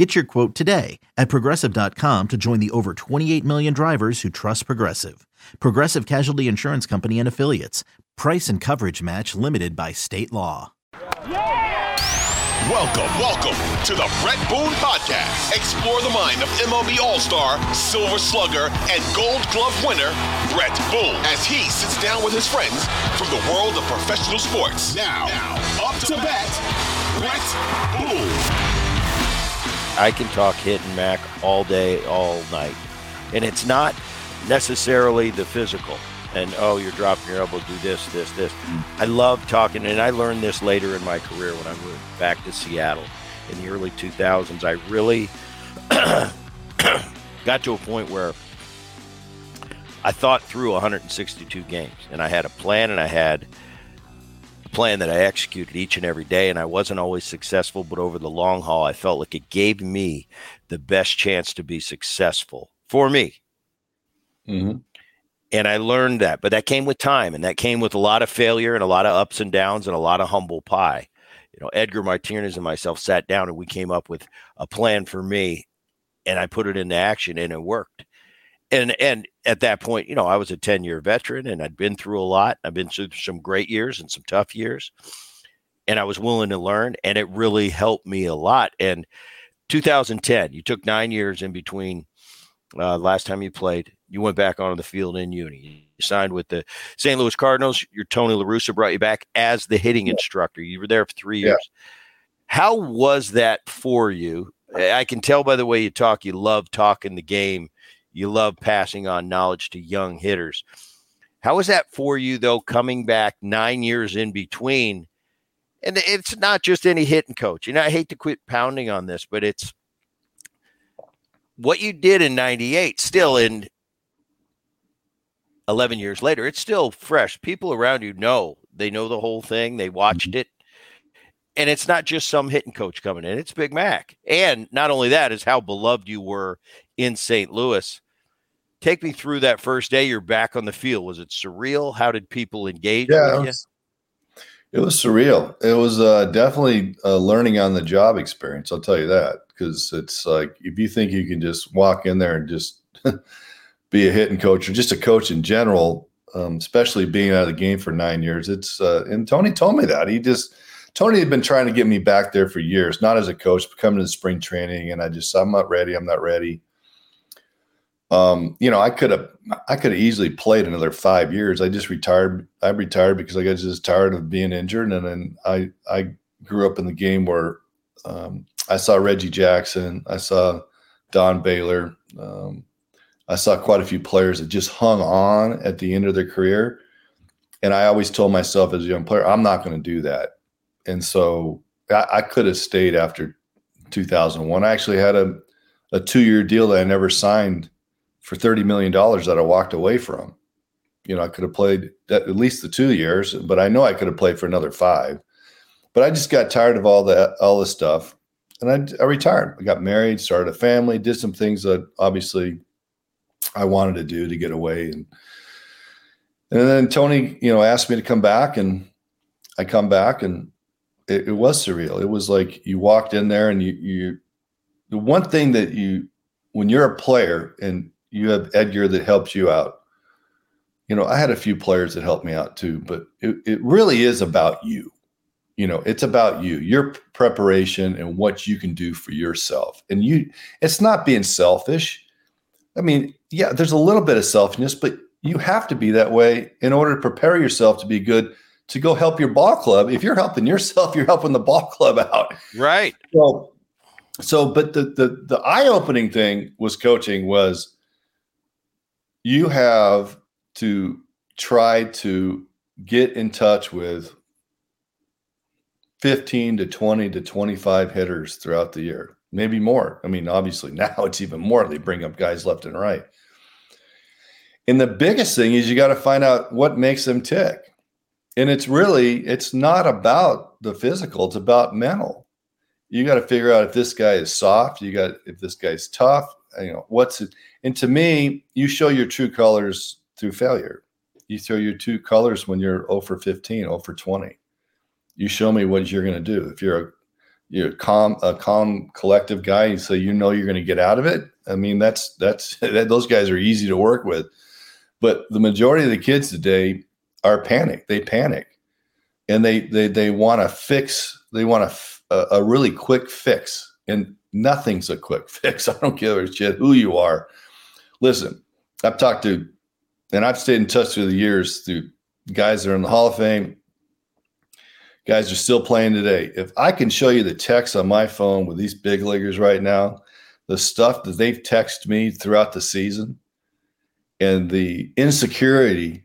Get your quote today at progressive.com to join the over 28 million drivers who trust Progressive. Progressive Casualty Insurance Company and Affiliates. Price and coverage match limited by state law. Welcome, welcome to the Bret Boone Podcast. Explore the mind of MLB All Star, Silver Slugger, and Gold Glove winner, Bret Boone, as he sits down with his friends from the world of professional sports. Now, now up to bat, Bret Boone. I can talk hit and Mac all day, all night. And it's not necessarily the physical. And oh, you're dropping your elbow, do this, this, this. I love talking, and I learned this later in my career when I moved back to Seattle in the early 2000s. I really got to a point where I thought through 162 games, and I had a plan, and I had plan that I executed each and every day, and I wasn't always successful, but over the long haul, I felt like it gave me the best chance to be successful for me. Mm-hmm. And I learned that, but that came with time and that came with a lot of failure and a lot of ups and downs and a lot of humble pie. You know, Edgar Martinez and myself sat down and we came up with a plan for me and I put it into action and it worked. And and at that point, you know, I was a 10-year veteran and I'd been through a lot. I've been through some great years and some tough years. And I was willing to learn and it really helped me a lot. And 2010, you took 9 years in between uh, last time you played you went back onto the field in uni. You signed with the St. Louis Cardinals. Your Tony La Russa brought you back as the hitting instructor. You were there for three years. Yeah. How was that for you? I can tell by the way you talk, you love talking the game. You love passing on knowledge to young hitters. How was that for you, though, coming back nine years in between? And it's not just any hitting coach. And I hate to quit pounding on this, but it's what you did in 98 still in 11 years later, it's still fresh. People around you know, they know the whole thing, they watched mm-hmm. it. And it's not just some hitting coach coming in, it's Big Mac. And not only that, is how beloved you were in St. Louis. Take me through that first day you're back on the field. Was it surreal? How did people engage yeah, it was, it was, surreal. It was uh, definitely a learning on the job experience. I'll tell you that because it's like if you think you can just walk in there and just be a hitting coach or just a coach in general, um, especially being out of the game for nine years. It's uh, and Tony told me that he just Tony had been trying to get me back there for years, not as a coach, but coming to spring training, and I just I'm not ready. I'm not ready. Um, you know, I could have I could have easily played another five years. I just retired. I retired because I got just tired of being injured, and then I I grew up in the game where um, I saw Reggie Jackson, I saw Don Baylor. Um, I saw quite a few players that just hung on at the end of their career. And I always told myself as a young player, I'm not going to do that. And so I, I could have stayed after 2001. I actually had a, a two year deal that I never signed for $30 million that I walked away from. You know, I could have played at least the two years, but I know I could have played for another five. But I just got tired of all that, all this stuff. And I, I retired. I got married, started a family, did some things that obviously I wanted to do to get away. And and then Tony, you know, asked me to come back, and I come back, and it, it was surreal. It was like you walked in there, and you you the one thing that you when you're a player and you have Edgar that helps you out. You know, I had a few players that helped me out too, but it, it really is about you. You know, it's about you, your preparation and what you can do for yourself. And you, it's not being selfish. I mean, yeah, there's a little bit of selfishness, but you have to be that way in order to prepare yourself to be good to go help your ball club. If you're helping yourself, you're helping the ball club out. Right. So, so but the the the eye-opening thing was coaching was you have to try to get in touch with 15 to 20 to 25 hitters throughout the year maybe more. I mean, obviously now it's even more. They bring up guys left and right. And the biggest thing is you got to find out what makes them tick. And it's really, it's not about the physical, it's about mental. You got to figure out if this guy is soft, you got if this guy's tough, you know, what's it. And to me, you show your true colors through failure. You throw your true colors when you're 0 for 15, 0 for 20. You show me what you're going to do. If you're a you're calm, a calm, collective guy, so you know you're going to get out of it. I mean, that's that's that, those guys are easy to work with. But the majority of the kids today are panic. They panic, and they they they want to fix. They want a, a, really quick fix, and nothing's a quick fix. I don't a shit who you are. Listen, I've talked to, and I've stayed in touch through the years through guys that are in the Hall of Fame. Guys are still playing today. If I can show you the text on my phone with these big leaguers right now, the stuff that they've texted me throughout the season, and the insecurity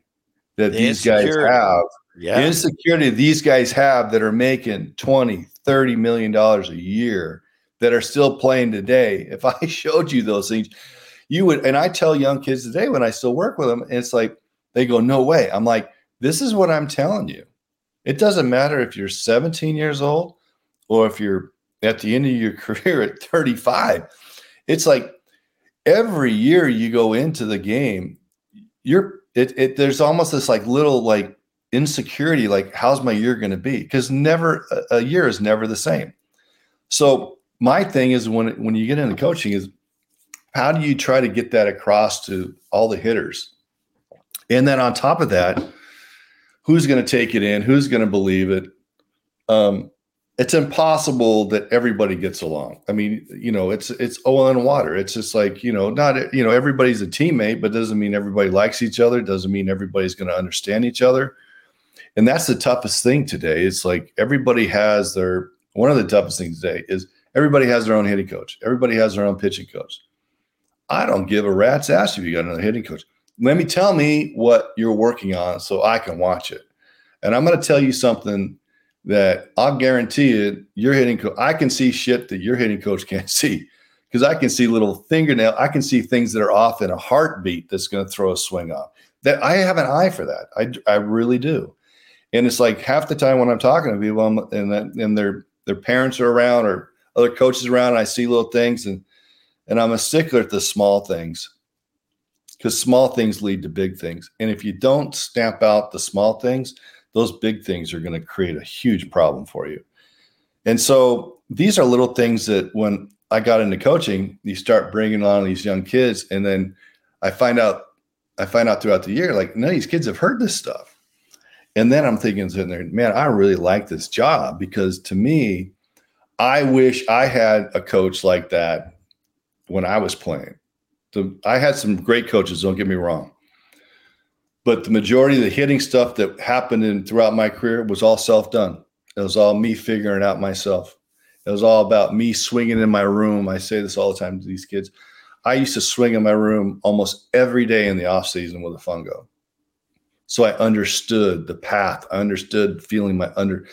that the these insecurity. guys have yeah. the insecurity these guys have that are making 20 30 million dollars a year that are still playing today if i showed you those things you would and i tell young kids today when i still work with them it's like they go no way i'm like this is what i'm telling you it doesn't matter if you're 17 years old or if you're at the end of your career at 35 it's like every year you go into the game, you're it, it there's almost this like little like insecurity, like how's my year going to be? Because never a, a year is never the same. So my thing is when when you get into coaching is how do you try to get that across to all the hitters? And then on top of that, who's going to take it in? Who's going to believe it? Um, it's impossible that everybody gets along. I mean, you know, it's it's oil and water. It's just like you know, not you know, everybody's a teammate, but doesn't mean everybody likes each other. Doesn't mean everybody's going to understand each other. And that's the toughest thing today. It's like everybody has their one of the toughest things today is everybody has their own hitting coach. Everybody has their own pitching coach. I don't give a rat's ass if you got another hitting coach. Let me tell me what you're working on so I can watch it. And I'm going to tell you something that I'll guarantee you, your hitting coach, I can see shit that your hitting coach can't see because I can see little fingernail, I can see things that are off in a heartbeat that's going to throw a swing off. That I have an eye for that. I, I really do. And it's like half the time when I'm talking to people I'm, and and their their parents are around or other coaches around, and I see little things and and I'm a stickler at the small things because small things lead to big things. And if you don't stamp out the small things, those big things are going to create a huge problem for you. And so these are little things that when I got into coaching, you start bringing on these young kids, and then I find out, I find out throughout the year, like of these kids have heard this stuff. And then I'm thinking, sitting there, man, I really like this job because to me, I wish I had a coach like that when I was playing. The, I had some great coaches, don't get me wrong. But the majority of the hitting stuff that happened in throughout my career was all self done. It was all me figuring out myself. It was all about me swinging in my room. I say this all the time to these kids. I used to swing in my room almost every day in the off season with a fungo. So I understood the path. I understood feeling my under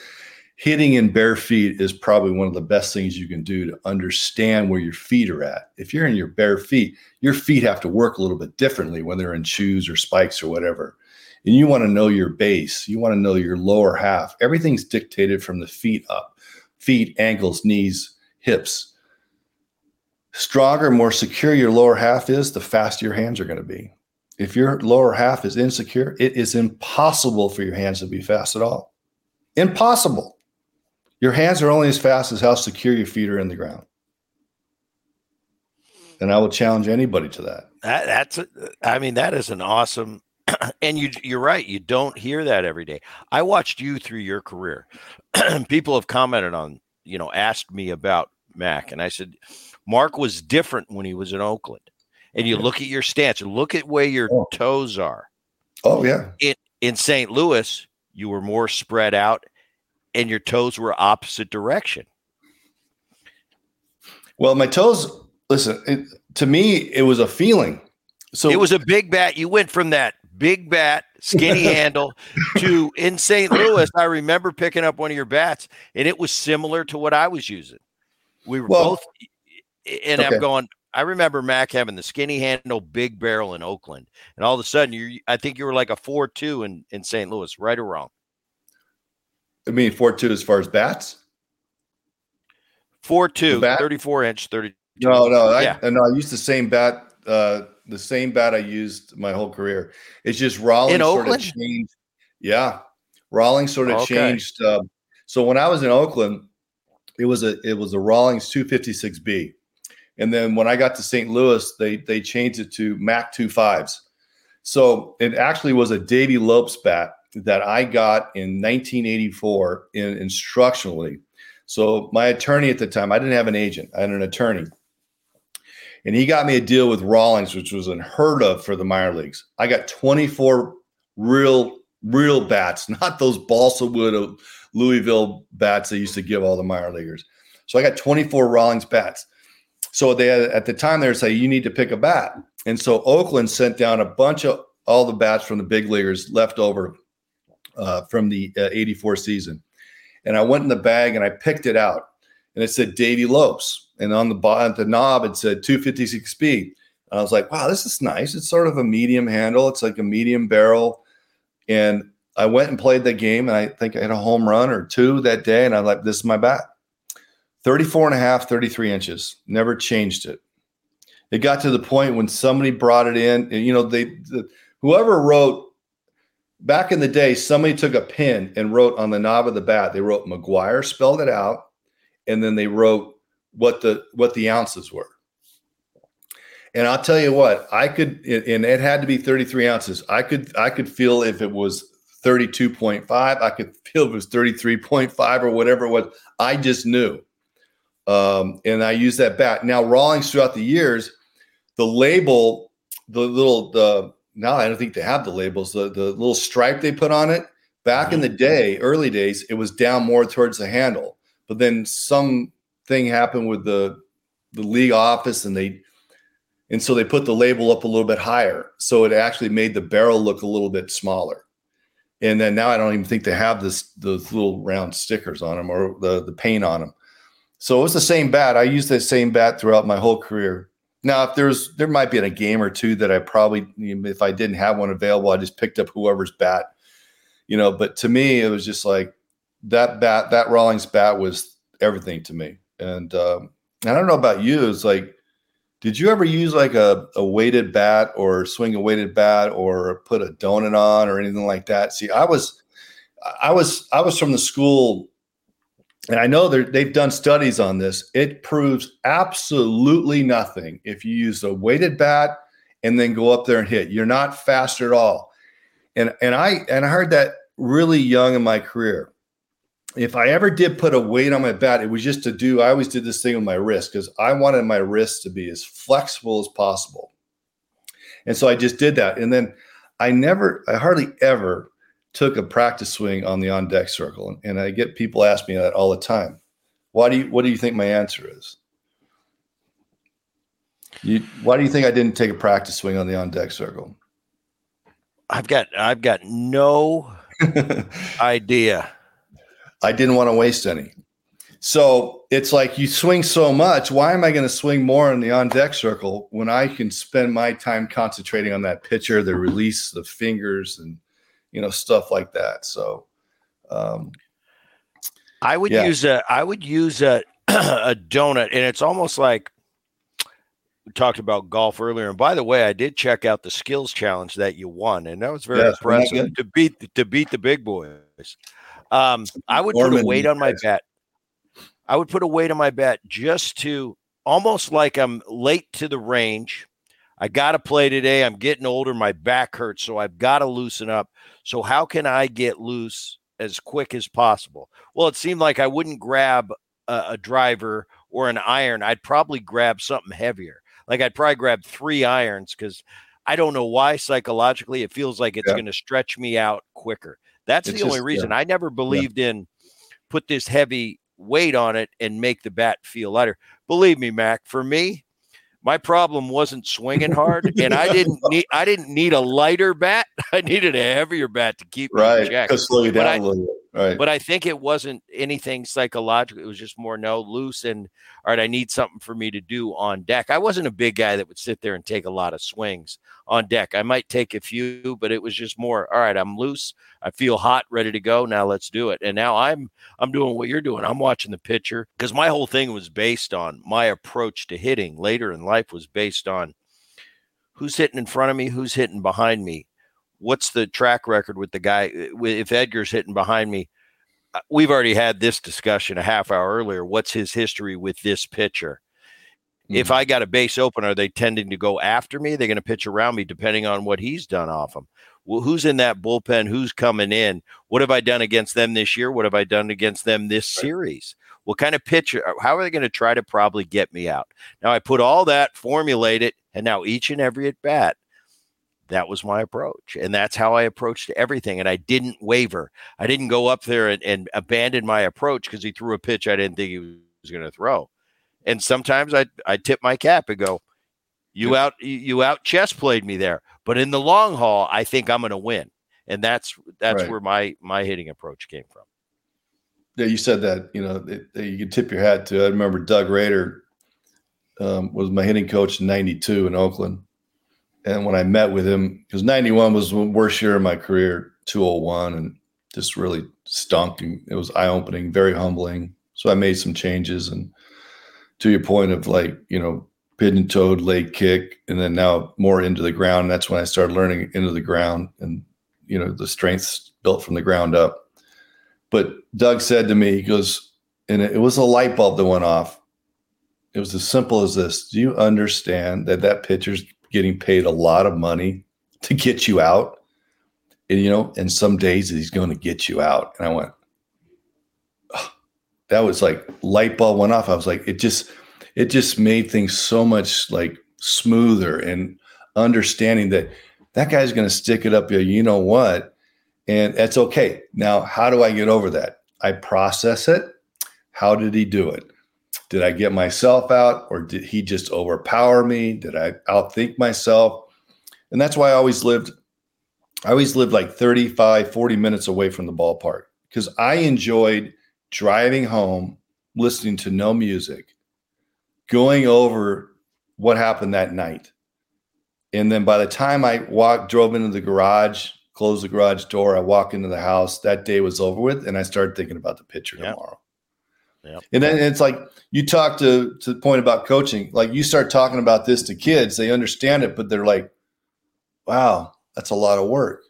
hitting in bare feet is probably one of the best things you can do to understand where your feet are at. If you're in your bare feet, your feet have to work a little bit differently when they're in shoes or spikes or whatever. And you want to know your base, you want to know your lower half. Everything's dictated from the feet up feet, ankles, knees, hips. Stronger, more secure your lower half is, the faster your hands are going to be. If your lower half is insecure, it is impossible for your hands to be fast at all. Impossible. Your hands are only as fast as how secure your feet are in the ground. And I will challenge anybody to that. that that's, a, I mean, that is an awesome, and you, you're right. You don't hear that every day. I watched you through your career. People have commented on, you know, asked me about Mac, and I said, Mark was different when he was in Oakland. And you look at your stance, look at where your oh. toes are. Oh yeah. In in St. Louis, you were more spread out and your toes were opposite direction. Well, my toes, listen, it, to me, it was a feeling. So it was a big bat. You went from that big bat, skinny handle to in St. Louis. I remember picking up one of your bats, and it was similar to what I was using. We were well, both, and okay. I'm going, I remember Mac having the skinny handle, big barrel in Oakland, and all of a sudden you I think you were like a four two in in St. Louis, right or wrong? I mean, four two as far as bats. Four two, bat? 34 inch, 30. No, no, yeah. I, no, I used the same bat, uh, the same bat I used my whole career. It's just Rawlings in sort Oakland? of changed. Yeah, Rawlings sort of Okay. changed. Uh, so when I was in Oakland, it was a it was a Rawlings 256B, and then when I got to St. Louis, they they changed it to Mac 25s. So it actually was a Davey Lopes bat that I got in 1984 in instructionally. So my attorney at the time, I didn't have an agent, I had an attorney. And he got me a deal with Rawlings, which was unheard of for the minor leagues. I got 24 real, real bats, not those balsa wood of Louisville bats they used to give all the minor leaguers. So I got 24 Rawlings bats. So they had, at the time they were saying you need to pick a bat, and so Oakland sent down a bunch of all the bats from the big leaguers left over uh, from the uh, '84 season, and I went in the bag and I picked it out, and it said Davey Lopes, and on the bottom the knob it said 256B. And I was like, wow, this is nice. It's sort of a medium handle. It's like a medium barrel, and I went and played the game, and I think I had a home run or two that day, and I'm like, this is my bat. 34 and a half, 33 inches. Never changed it. It got to the point when somebody brought it in, and you know, they the, whoever wrote back in the day, somebody took a pen and wrote on the knob of the bat, they wrote McGwire, spelled it out, and then they wrote what the what the ounces were. And I'll tell you what, I could, and it had to be 33 ounces. I could, I could feel if it was 32.5, I could feel if it was 33.5 or whatever it was. I just knew. Um, and I used that bat. Now, Rawlings throughout the years, the label, the little, the now I don't think they have the labels, the, the little stripe they put on it. Back in mm-hmm. the day, early days, it was down more towards the handle. But then something happened with the the league office and they and so they put the label up a little bit higher. So it actually made the barrel look a little bit smaller. And then now I don't even think they have this those little round stickers on them or the, the paint on them. So it was the same bat. I used the same bat throughout my whole career. Now, if there's there might be a game or two that I probably if I didn't have one available, I just picked up whoever's bat, you know. But to me, it was just like that bat, that Rawlings bat was everything to me. And um, I don't know about you. It's like, did you ever use like a, a weighted bat or swing a weighted bat or put a donut on or anything like that? See, I was, I was, I was from the school, and I know they've done studies on this. It proves absolutely nothing if you use a weighted bat and then go up there and hit. You're not faster at all. And and I and I heard that really young in my career if I ever did put a weight on my bat, it was just to do. I always did this thing with my wrist because I wanted my wrist to be as flexible as possible, and so I just did that. And then I never, I hardly ever took a practice swing on the on deck circle, and, and I get people ask me that all the time. Why do you? What do you think my answer is? You, why do you think I didn't take a practice swing on the on deck circle? I've got I've got no idea. I didn't want to waste any. So it's like you swing so much. Why am I going to swing more in the on deck circle when I can spend my time concentrating on that pitcher, the release, the fingers, and you know stuff like that. So, um, I would Yeah. use a I would use a a donut, and it's almost like we talked about golf earlier. And by the way, I did check out the skills challenge that you won, and that was very wasn't impressive to beat to beat the big boys. Um, I would put a weight on my bat. I would put a weight on my bat just to almost like I'm late to the range. I got to play today. I'm getting older. My back hurts, so I've got to loosen up. So how can I get loose as quick as possible? Well, it seemed like I wouldn't grab a, a driver or an iron. I'd probably grab something heavier. Like I'd probably grab three irons because I don't know why psychologically it feels like it's Yeah. going to stretch me out quicker. That's It's the only just- reason I never believed in put this heavy weight on it and make the bat feel lighter. Believe me, Mac, for me, my problem wasn't swinging hard, and I didn't need I didn't need a lighter bat. I needed a heavier bat to keep right, to slow you down I- a little. Right. But I think it wasn't anything psychological. It was just more no loose and all right, I need something for me to do on deck. I wasn't a big guy that would sit there and take a lot of swings on deck. I might take a few, but it was just more all right, I'm loose. I feel hot, ready to go. Now let's do it. And now I'm I'm doing what you're doing. I'm watching the pitcher because my whole thing was based on my approach to hitting later in life was based on who's hitting in front of me, who's hitting behind me, what's the track record with the guy? Uh, if Edgar's hitting behind me, uh, we've already had this discussion a half hour earlier. What's his history with this pitcher? Mm-hmm. If I got a base open, are they tending to go after me? They're going to pitch around me depending on what he's done off them. Well, who's in that bullpen? Who's coming in? What have I done against them this year? What have I done against them this right. series? What kind of pitcher? Uh, how are they going to try to probably get me out? Now I put all that, formulate it, and now each and every at bat, that was my approach and that's how i approached everything and i didn't waver. I didn't go up there and, and abandon my approach because he threw a pitch i didn't think he was going to throw and sometimes i i tip my cap and go you out you out chess played me there but in the long haul i think i'm going to win and that's that's right. where my my hitting approach came from. Yeah you said that you know you could tip your hat to i remember doug rader um, was my hitting coach in 92 in oakland and when I met with him, because 91 was the worst year of my career, 201, and just really stunk. And it was eye opening, very humbling. So I made some changes. And to your point of like, you know, pigeon toed, leg kick, and then now more into the ground. That's when I started learning into the ground and, you know, the strengths built from the ground up. But Doug said to me, he goes, and it was a light bulb that went off. It was as simple as this. Do you understand that that pitcher's getting paid a lot of money to get you out. And, you know, and some days he's going to get you out. And I went, oh, that was like light bulb went off. I was like, it just, it just made things so much like smoother and understanding that that guy's going to stick it up you. You know what? And that's okay. Now, how do I get over that? I process it. How did he do it? Did I get myself out or did he just overpower me? Did I outthink myself? And that's why I always lived, I always lived like 35, 40 minutes away from the ballpark because I enjoyed driving home, listening to no music, going over what happened that night. And then by the time I walked, drove into the garage, closed the garage door, I walk into the house, that day was over with. And I started thinking about the pitcher tomorrow. Yep. And then it's like you talk to to the point about coaching, like you start talking about this to kids, they understand it, but they're like, "Wow, that's a lot of work."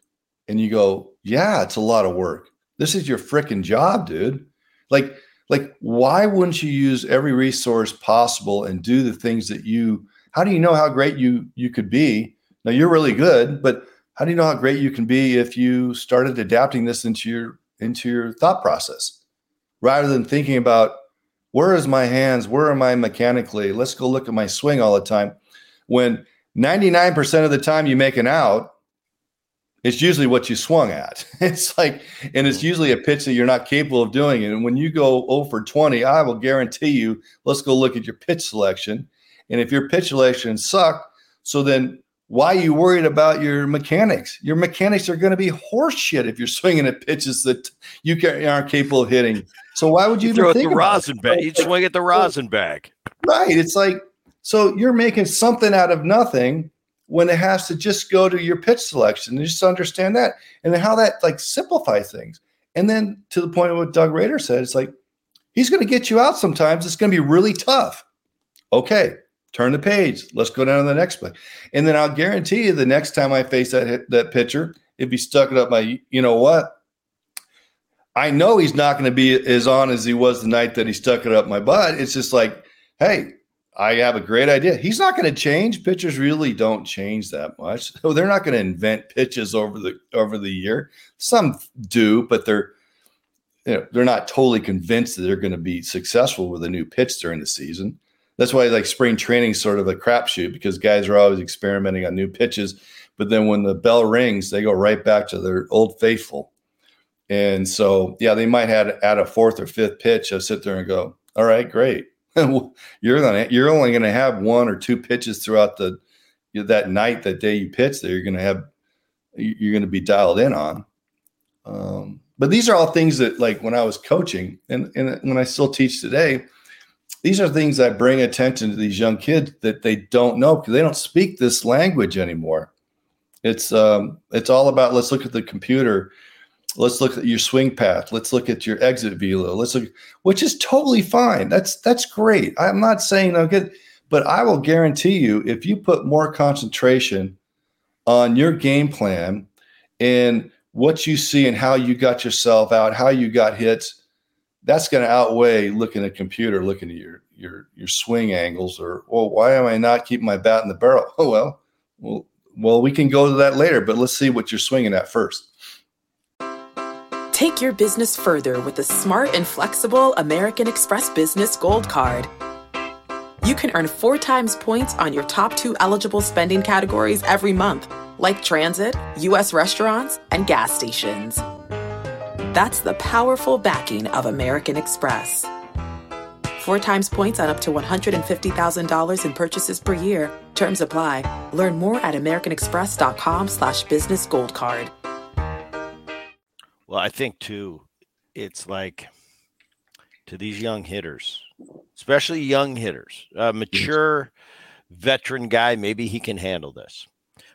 And you go, "Yeah, it's a lot of work. This is your freaking job, dude." Like like why wouldn't you use every resource possible and do the things that you how do you know how great you you could be? Now you're really good, but how do you know how great you can be if you started adapting this into your into your thought process? Rather than thinking about where is my hands, where am I mechanically? Let's go look at my swing all the time. When 99% of the time you make an out, it's usually what you swung at. It's like, and it's usually a pitch that you're not capable of doing. And when you go 0 for 20, I will guarantee you, let's go look at your pitch selection. And if your pitch selection suck, so then why are you worried about your mechanics? Your mechanics are going to be horseshit if you're swinging at pitches that you aren't capable of hitting. So why would you, you throw at the rosin bag? You swing at the rosin bag, right? It's like so you're making something out of nothing when it has to just go to your pitch selection. Just understand that and how that like simplifies things. And then to the point of what Doug Rader said, it's like he's going to get you out sometimes. It's going to be really tough. Okay, turn the page. Let's go down to the next play. And then I'll guarantee you the next time I face that that pitcher, if he stuck it up my, you know what? I know he's not going to be as on as he was the night that he stuck it up my butt. It's just like, hey, I have a great idea. He's not going to change. Pitchers really don't change that much. So they're not going to invent pitches over the over the year. Some do, but they're you know, they're not totally convinced that they're going to be successful with a new pitch during the season that's why like spring training is sort of a crapshoot because guys are always experimenting on new pitches. But then when the bell rings, they go right back to their old faithful. And so, yeah, they might have add a fourth or fifth pitch. I sit there and go, all right, great. you're gonna you're only going to have one or two pitches throughout the that night, that day you pitch that you're going to have you're going to be dialed in on. Um, But these are all things that, like when I was coaching and, and when I still teach today, these are things that bring attention to these young kids that they don't know because they don't speak this language anymore. It's um, it's all about let's look at the computer, let's look at your swing path, let's look at your exit velo, let's look, which is totally fine. That's that's great. I'm not saying I'm good, but I will guarantee you if you put more concentration on your game plan and what you see and how you got yourself out, how you got hits, that's going to outweigh looking at a computer, looking at your your your swing angles, or well, why am I not keeping my bat in the barrel? Oh well, well, well, we can go to that later, but let's see what you're swinging at first. Take your business further with the smart and flexible American Express Business Gold Card. You can earn four times points on your top two eligible spending categories every month like transit, U.S. restaurants, and gas stations. That's the powerful backing of American Express. Four times points on up to $150,000 in purchases per year. Terms apply. Learn more at americanexpress.com slash business gold card. Well, I think too, it's like to these young hitters, especially young hitters, a mature veteran guy, maybe he can handle this.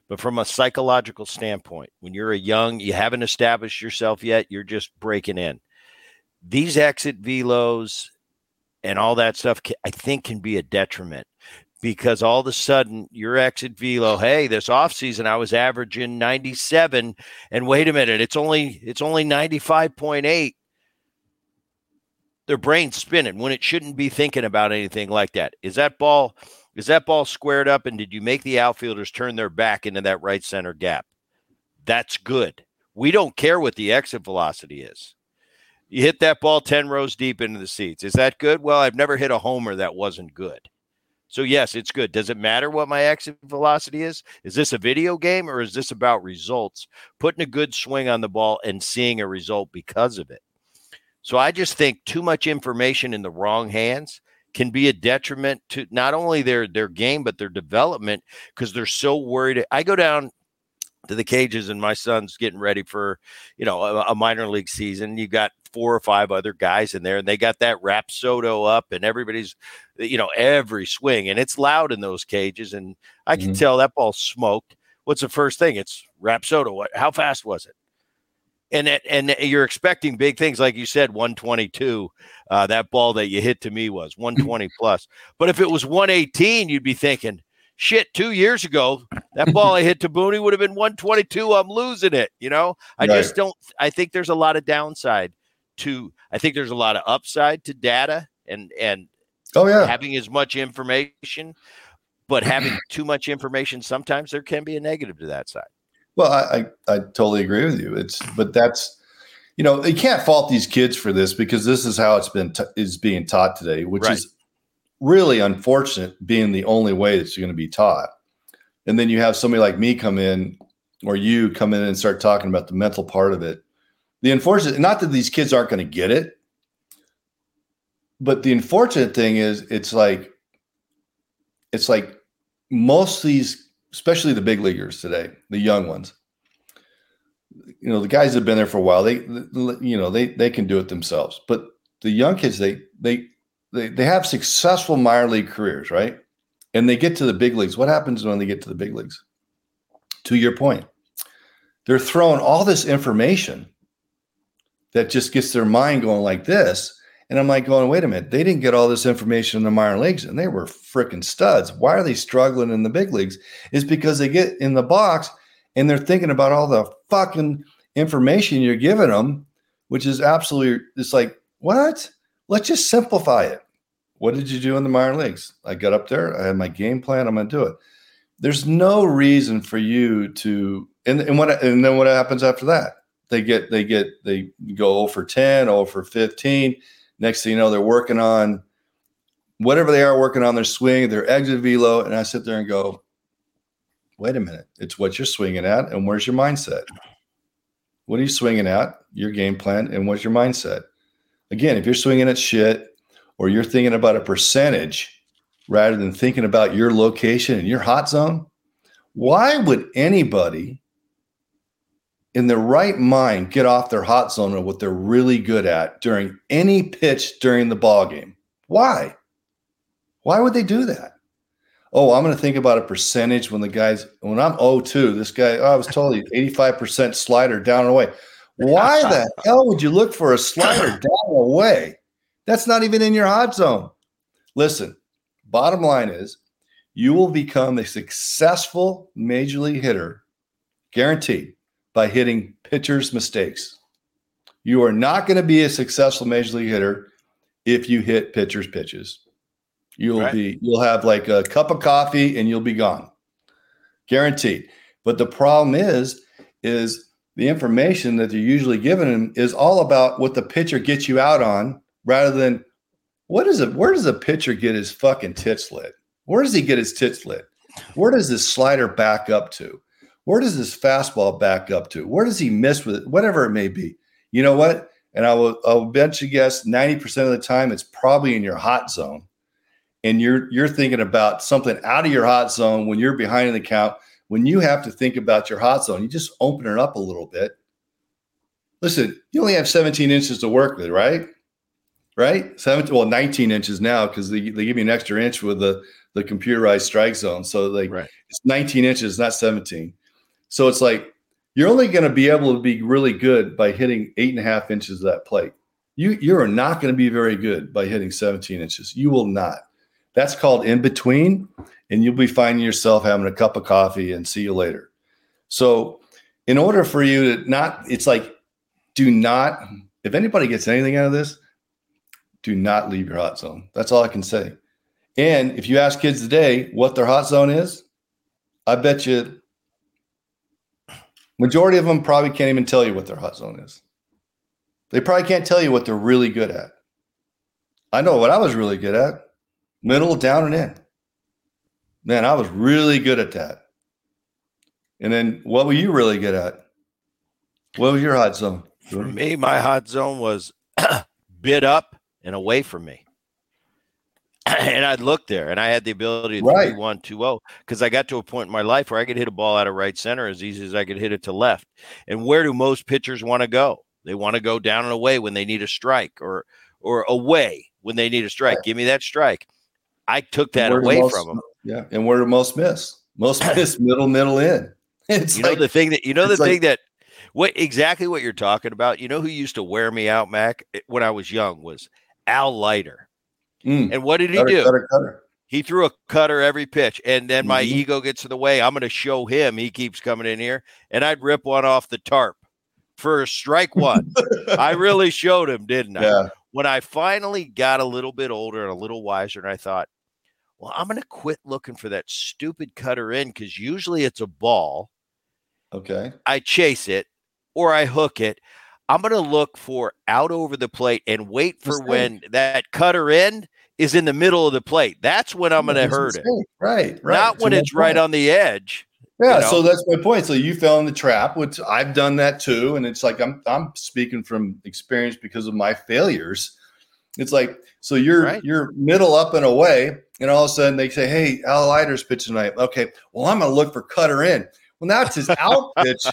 But from a psychological standpoint, when you're a young, you haven't established yourself yet, you're just breaking in. These exit velos and all that stuff, I think, can be a detriment because all of a sudden your exit velo, hey, this offseason I was averaging 97, and wait a minute, it's only it's only 95.8. Their brain's spinning when it shouldn't be thinking about anything like that. Is that ball is that ball squared up and did you make the outfielders turn their back into that right center gap? That's good. We don't care what the exit velocity is. You hit that ball 10 rows deep into the seats. Is that good? Well, I've never hit a homer that wasn't good. So, yes, it's good. Does it matter what my exit velocity is? Is this a video game or is this about results? Putting a good swing on the ball and seeing a result because of it. So, I just think too much information in the wrong hands can be a detriment to not only their their game but their development because they're so worried. I go down to the cages and my son's getting ready for you know a, a, minor league season you got four or five other guys in there and they got that rapsodo up and everybody's you know every swing and it's loud in those cages and i can mm-hmm. tell that ball smoked what's the first thing it's rapsodo what how fast was it and and you're expecting big things, like you said, 122. Uh, that ball that you hit to me was 120 plus. But if it was 118, you'd be thinking, shit. Two years ago, that ball I hit to Booney would have been 122. I'm losing it. You know, I right. just don't. I think there's a lot of downside to. I think there's a lot of upside to data and and oh yeah, having as much information. But having too much information, sometimes there can be a negative to that side. Well, I, I, I totally agree with you. It's but that's you know you can't fault these kids for this because this is how it's been t- is being taught today, which right. is really unfortunate, being the only way that's going to be taught. And then you have somebody like me come in, or you come in and start talking about the mental part of it. The unfortunate, not that these kids aren't going to get it, but the unfortunate thing is, it's like, it's like most of these especially the big leaguers today, the young ones. You know, the guys that have been there for a while, they, you know, they they can do it themselves. But the young kids, they they they they have successful minor league careers, right? And they get to the big leagues. What happens when they get to the big leagues? To your point, they're throwing all this information that just gets their mind going like this and I'm like going, wait a minute, they didn't get all this information in the minor leagues and they were freaking studs. Why are they struggling in the big leagues? Is because they get in the box and they're thinking about all the fucking information you're giving them, which is absolutely, it's like, what? Let's just simplify it. What did you do in the minor leagues? I got up there, I had my game plan, I'm going to do it. There's no reason for you to, and, and what, and then what happens after that? They get, they get, they go oh for 10, 0 for 15 Next thing you know, they're working on whatever they are working on their swing, their exit velo. And I sit there and go, wait a minute, it's what you're swinging at. And where's your mindset? What are you swinging at? Your game plan. And what's your mindset? Again, if you're swinging at shit or you're thinking about a percentage rather than thinking about your location and your hot zone, why would anybody in their right mind get off their hot zone of what they're really good at during any pitch during the ball game? Why? Why would they do that? Oh, I'm going to think about a percentage when the guys when I'm 0-2, this guy, oh, I was told you 85% slider down and away. Why the hell would you look for a slider down and away? That's not even in your hot zone. Listen, bottom line is you will become a successful major league hitter, guaranteed, by hitting pitchers' mistakes. You are not going to be a successful major league hitter if you hit pitchers' pitches. You'll right. be you'll have like a cup of coffee and you'll be gone. Guaranteed. But the problem is is the information that they're usually giving them is all about what the pitcher gets you out on rather than what is it where does a pitcher get his fucking tits lit? Where does he get his tits lit? Where does this slider back up to? Where does this fastball back up to? Where does he miss with it? Whatever it may be. You know what? And I will I'll bet you guess 90% of the time it's probably in your hot zone. And you're you're thinking about something out of your hot zone when you're behind in the count. When you have to think about your hot zone, you just open it up a little bit. Listen, you only have 17 inches to work with, right? Right? 17, well, 19 inches now because they, they give you an extra inch with the the computerized strike zone. So like right. it's 19 inches, not 17. So it's like you're only going to be able to be really good by hitting eight and a half inches of that plate. You you are not going to be very good by hitting 17 inches. You will not. That's called in between, and you'll be finding yourself having a cup of coffee and see you later. So, in order for you to not, it's like, do not. If anybody gets anything out of this, do not leave your hot zone. That's all I can say. And if you ask kids today what their hot zone is, I bet you Majority of them probably can't even tell you what their hot zone is. They probably can't tell you what they're really good at. I know what I was really good at middle, down, and in. Man, I was really good at that. And then what were you really good at? What was your hot zone? For me, my hot zone was bid up and away from me. and I'd look there and I had the ability to right. 1 2 0 because I got to a point in my life where I could hit a ball out of right center as easy as I could hit it to left. And where do most pitchers want to go? They want to go down and away when they need a strike or or away when they need a strike. Right. Give me that strike. I took that away most, from them. Yeah. And where do most miss? Most miss middle, middle in. It's you like, know the thing that you know the thing that what exactly what you're talking about. You know who used to wear me out, Mac, eh, when I was young was Al Leiter. Mm. And what did he cutter, do? Cutter, cutter. He threw a cutter every pitch, and then my mm-hmm. ego gets in the way. I'm going to show him. He keeps coming in here, and I'd rip one off the tarp for a strike one. I really showed him, didn't I? Yeah. When I finally got a little bit older and a little wiser, and I thought, well, I'm going to quit looking for that stupid cutter in because usually it's a ball. Okay. I chase it or I hook it. I'm going to look for out over the plate and wait for when that cutter in is in the middle of the plate. That's when I'm going to hurt it. Right, right. Not when it's right on the edge. Yeah, you know? so that's my point. So you fell in the trap, which I've done that too, and it's like I'm I'm speaking from experience because of my failures. It's like so you're right. you're middle up and away, and all of a sudden they say, "Hey, Al Leiter's pitching tonight." Okay, well I'm going to look for cutter in. Well, now it's his out pitch,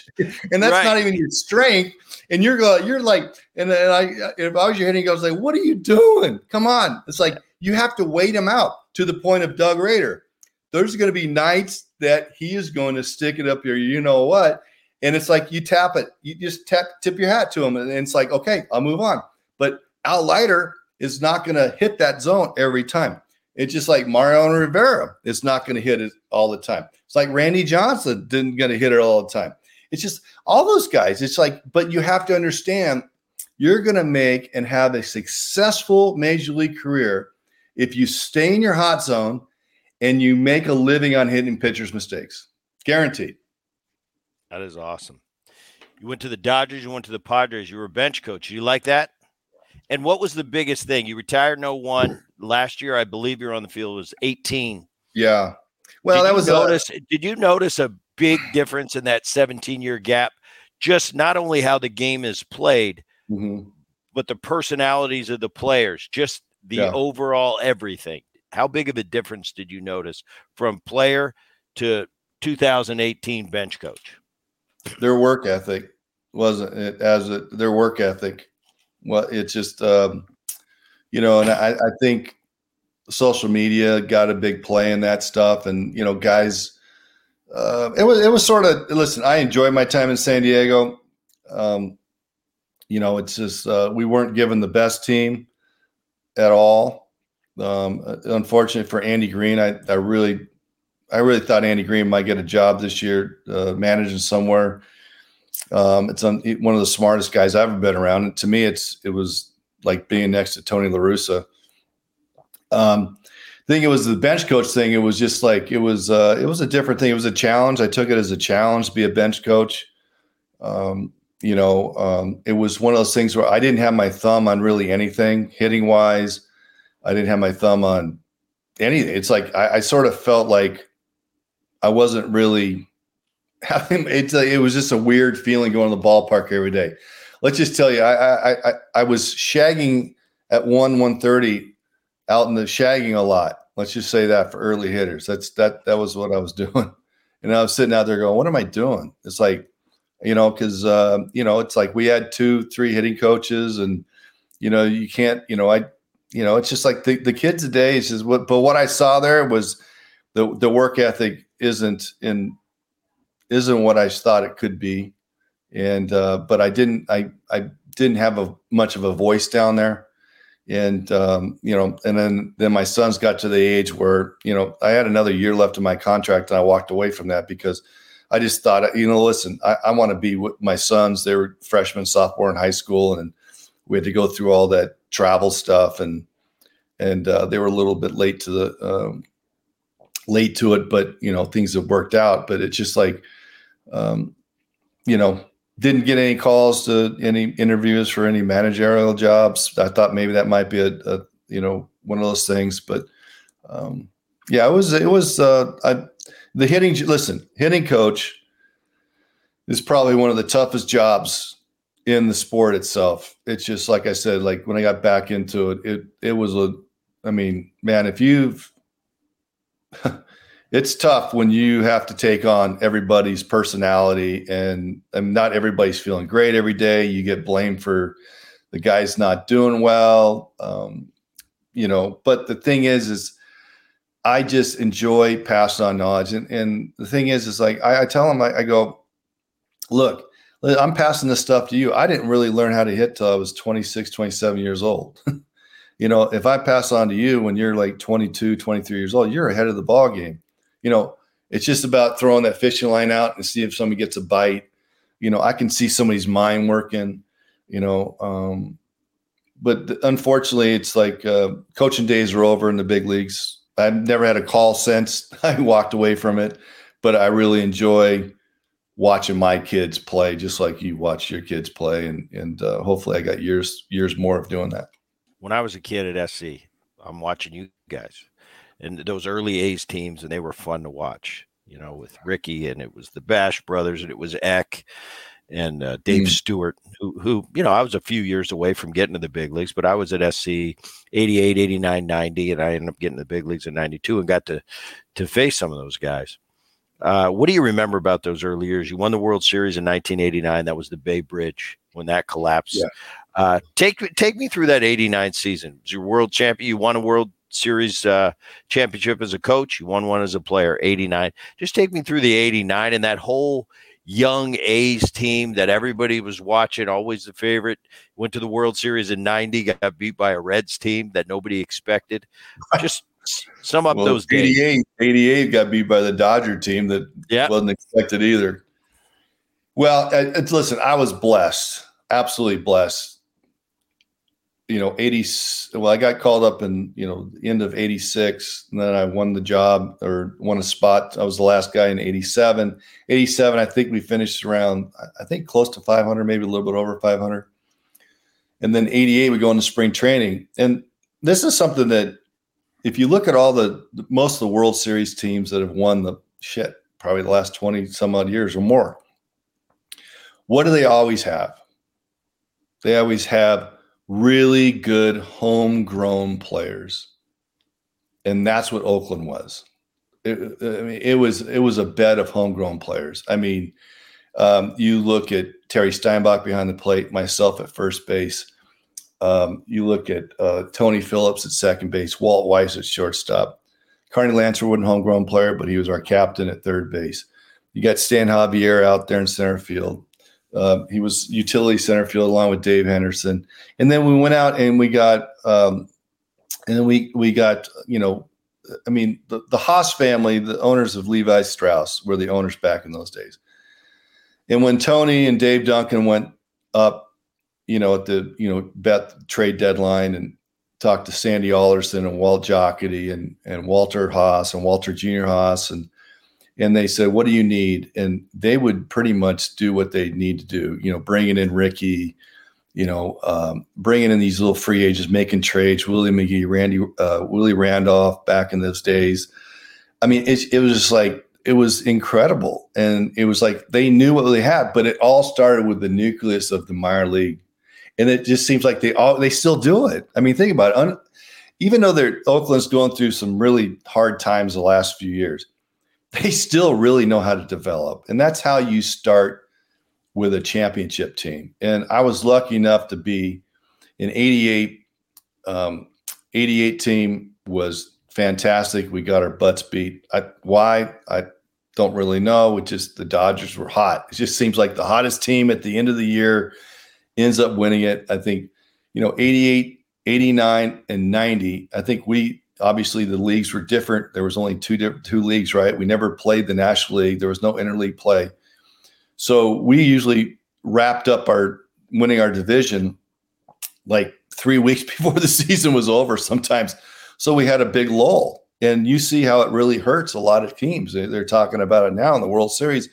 and that's right. not even your strength. And you're going, you're like, and then I, if I was your hitting, I was like, "What are you doing? Come on!" It's like you have to wait him out to the point of Doug Rader. There's going to be nights that he is going to stick it up here. You know what? And it's like you tap it, you just tap, tip your hat to him, and it's like, okay, I'll move on. But Al Leiter is not going to hit that zone every time. It's just like Mariano Rivera is not going to hit it all the time. It's like Randy Johnson didn't going to hit it all the time. It's just all those guys. It's like, but you have to understand you're going to make and have a successful major league career if you stay in your hot zone and you make a living on hitting pitchers' mistakes. Guaranteed. That is awesome. You went to the Dodgers, you went to the Padres, you were a bench coach. You like that? And what was the biggest thing? You retired in 01. Last year, I believe you were on the field was 18. Yeah. Well, did that was notice. A- did you notice a big difference in that 17 year gap? Just not only how the game is played, mm-hmm. but the personalities of the players. Just the yeah. overall everything. How big of a difference did you notice from player to 2018 bench coach? Their work ethic. wasn't it as a, their work ethic. Well, it's just um, you know, and I, I think social media got a big play in that stuff, and you know, guys. Uh, it was it was sort of listen. I enjoyed my time in San Diego. Um, you know, it's just uh, we weren't given the best team at all. Um, unfortunate for Andy Green, I, I really, I really thought Andy Green might get a job this year, uh, managing somewhere. Um, it's un, one of the smartest guys I've ever been around. And to me, it's it was like being next to Tony La Russa. Um, I think it was the bench coach thing. It was just like it was uh, it was a different thing. It was a challenge. I took it as a challenge to be a bench coach. Um, you know, um, it was one of those things where I didn't have my thumb on really anything hitting wise. I didn't have my thumb on anything. It's like I, I sort of felt like I wasn't really having. It's it was just a weird feeling going to the ballpark every day. Let's just tell you, I I I, I was shagging at one one thirty out in the shagging a lot. Let's just say that for early hitters. That's that that was what I was doing. And I was sitting out there going, "What am I doing?" It's like you know, because uh, you know, it's like we had two, three hitting coaches, and you know, you can't, you know, I, you know, it's just like the, the kids today is what. But what I saw there was the the work ethic isn't in isn't what I thought it could be, and uh, but I didn't, I I didn't have a much of a voice down there, and um, you know, and then then my sons got to the age where you know I had another year left in my contract, and I walked away from that because I just thought, you know, listen, I, I want to be with my sons. They were freshmen, sophomore in high school, and we had to go through all that travel stuff, and and uh, they were a little bit late to the um, late to it, but you know, things have worked out. But it's just like, um, you know, didn't get any calls to any interviews for any managerial jobs. I thought maybe that might be a, a you know one of those things, but um, yeah, it was it was uh, I the hitting listen hitting coach is probably one of the toughest jobs in the sport itself. It's just like i said like when i got back into it it it was a i mean man if you've it's tough when you have to take on everybody's personality and, and not everybody's feeling great every day. You get blamed for the guy's not doing well um, you know but the thing is is I just enjoy passing on knowledge. And, and the thing is, is like I, I tell them, I, I, go, look, I'm passing this stuff to you. I didn't really learn how to hit till I was 26, 27 years old. you know, if I pass on to you when you're like 22, 23 years old, you're ahead of the ball game. You know, it's just about throwing that fishing line out and see if somebody gets a bite. You know, I can see somebody's mind working, you know, um, but unfortunately, it's like uh, coaching days are over in the big leagues I've never had a call since I walked away from it, but I really enjoy watching my kids play, just like you watch your kids play, and and uh, hopefully I got years years more of doing that. When I was a kid at SC, I'm watching you guys and those early A's teams, and they were fun to watch. You know, with Ricky and it was the Bash brothers and it was Eck and uh, Dave mm. Stewart, who, who, you know, I was a few years away from getting to the big leagues, but I was at SC 88, 89, 90, and I ended up getting the big leagues in 92 and got to, to face some of those guys. Uh, what do you remember about those early years? You won the World Series in 1989. That was the Bay Bridge when that collapsed. Yeah. Uh, take take me through that 89 season. Was your world champion? You won a World Series uh, championship as a coach. You won one as a player. 89. Just take me through the 89 and that whole young A's team that everybody was watching, always the favorite. Went to the World Series in 90, got beat by a Reds team that nobody expected. Just sum up well, those 88, days. 88 got beat by the Dodger team that yeah. wasn't expected either. Well, it's, listen, I was blessed, absolutely blessed you know, 80, well, I got called up in, you know, the end of 86. And then I won the job or won a spot. I was the last guy in 87. 87, I think we finished around, I think close to 500, maybe a little bit over 500. And then 88, we go into spring training. And this is something that, if you look at all the, most of the World Series teams that have won the shit, probably the last 20 some odd years or more, what do they always have? They always have really good homegrown players. And that's what Oakland was. It, I mean, it was it was a bed of homegrown players. I mean, Um, you look at Terry Steinbach behind the plate, myself at first base. Um, you look at uh, Tony Phillips at second base, Walt Weiss at shortstop. Carney Lansford wasn't homegrown player, but he was our captain at third base. You got Stan Javier out there in center field. Uh, he was utility center field along with Dave Henderson. And then we went out and we got, um, and then we we got, you know, I mean, the, the Haas family, the owners of Levi Strauss, were the owners back in those days. And when Tony and Dave Duncan went up, you know, at the you know bet trade deadline and talked to Sandy Alderson and Walt Jocketty and and Walter Haas and Walter Junior Haas and and they said, "What do you need?" And they would pretty much do what they need to do. You know, bringing in Ricky, you know, um, bringing in these little free agents, making trades. Willie McGee, Randy, uh, Willie Randolph, back in those days. I mean, it, it was just like it was incredible. And it was like they knew what they had, but it all started with the nucleus of the minor league. And it just seems like they all they still do it. I mean, think about it. Un, even though they're Oakland's going through some really hard times the last few years, they still really know how to develop. And that's how you start with a championship team. And I was lucky enough to be in 88 um, 88 team was fantastic. We got our butts beat. I, why? I don't really know. It just the Dodgers were hot. It just seems like the hottest team at the end of the year ends up winning it. I think, you know, 88, 89, and 90. I think we obviously the leagues were different. There was only two two leagues, right? We never played the National League. There was no interleague play. So we usually wrapped up our winning our division like three weeks before the season was over sometimes. So we had a big lull and you see how it really hurts a lot of teams. They're talking about it now in the World Series.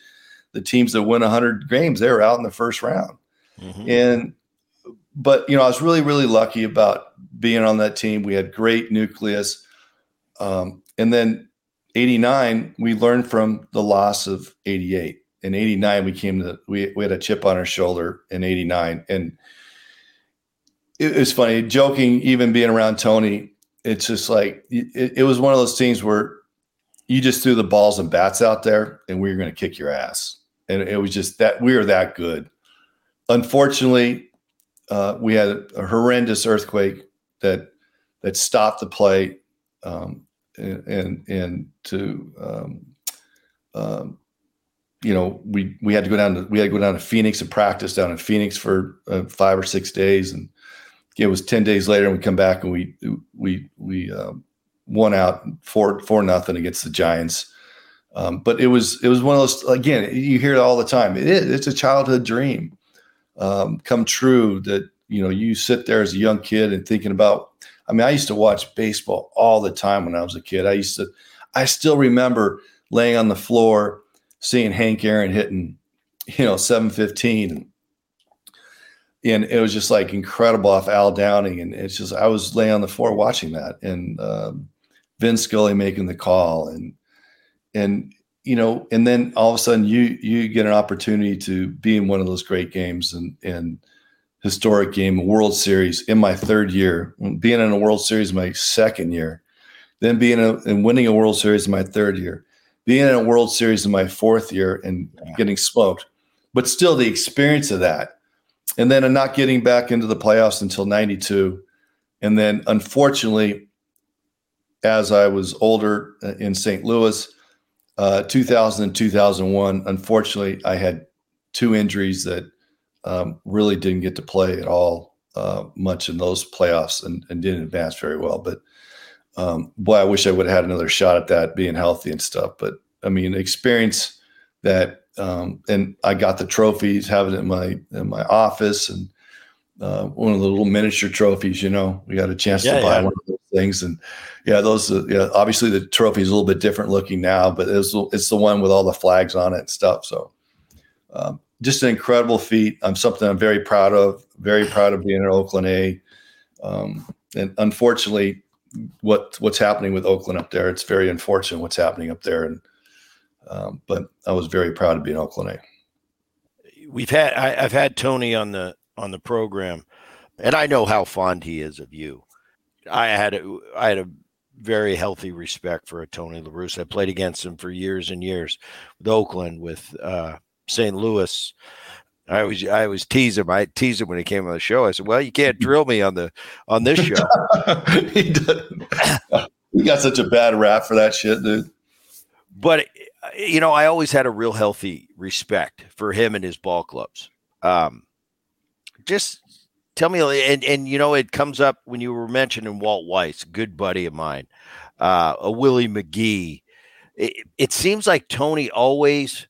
The teams that win 100 games, they're out in the first round. Mm-hmm. And, but, you know, I was really, really lucky about being on that team. We had great nucleus. Um, and then 89, we learned from the loss of 88. In 89, we came to, we, we had a chip on our shoulder in 89. And it, it was funny, joking, even being around Tony it's just like it, it was one of those teams where you just threw the balls and bats out there and we were going to kick your ass. And it was just that we were that good. Unfortunately, uh, we had a horrendous earthquake that that stopped the play, um, and, and, and to um, um, you know we we had to go down to we had to go down to Phoenix and practice down in Phoenix for uh, five or six days, and it was 10 days later and we come back and we we we um, won out four four nothing against the giants. Um, but it was it was one of those again you hear it all the time. It is it's a childhood dream um, come true that you know you sit there as a young kid and thinking about i mean i used to watch baseball all the time when i was a kid. I used to i still remember laying on the floor seeing hank aaron hitting you know 715 and it was just like incredible off Al Downing, and it's just I was laying on the floor watching that, and um, Vin Scully making the call, and and you know, and then all of a sudden you you get an opportunity to be in one of those great games and and historic game, World Series in my third year, being in a World Series my second year, then being a, and winning a World Series in my third year, being in a World Series in my fourth year and getting smoked, but still the experience of that. And then not getting back into the playoffs until 92 and then unfortunately as i was older uh, in st louis uh, 2000 and 2001 unfortunately i had two injuries that um, really didn't get to play at all uh, much in those playoffs and, and, didn't advance very well but um, boy i wish i would have had another shot at that being healthy and stuff but i mean experience that um, and I got the trophies, having it in my in my office, and uh, one of the little miniature trophies. You know, we got a chance yeah, to buy yeah. one of those things, and yeah, those. Uh, yeah, obviously the trophy is a little bit different looking now, but it's it's the one with all the flags on it and stuff. So, um, just an incredible feat. I'm something I'm very proud of. Very proud of being at Oakland A. Um, and unfortunately, what what's happening with Oakland up there, it's very unfortunate what's happening up there, and um, but I was very proud to be in Oakland A. We've had I, have had Tony on the on the program, and I know how fond he is of you. I had a, I had a very healthy respect for a Tony La Russa. I played against him for years and years with Oakland, with uh, St. Louis. I was I was tease him. I tease him when he came on the show. I said, "Well, you can't drill me on the on this show." he, he got such a bad rap for that shit, dude. But you know, I always had a real healthy respect for him and his ball clubs. Um, just tell me, and and you know, it comes up when you were mentioning Walt Weiss, good buddy of mine, uh, a Willie McGee. It, it seems like Tony always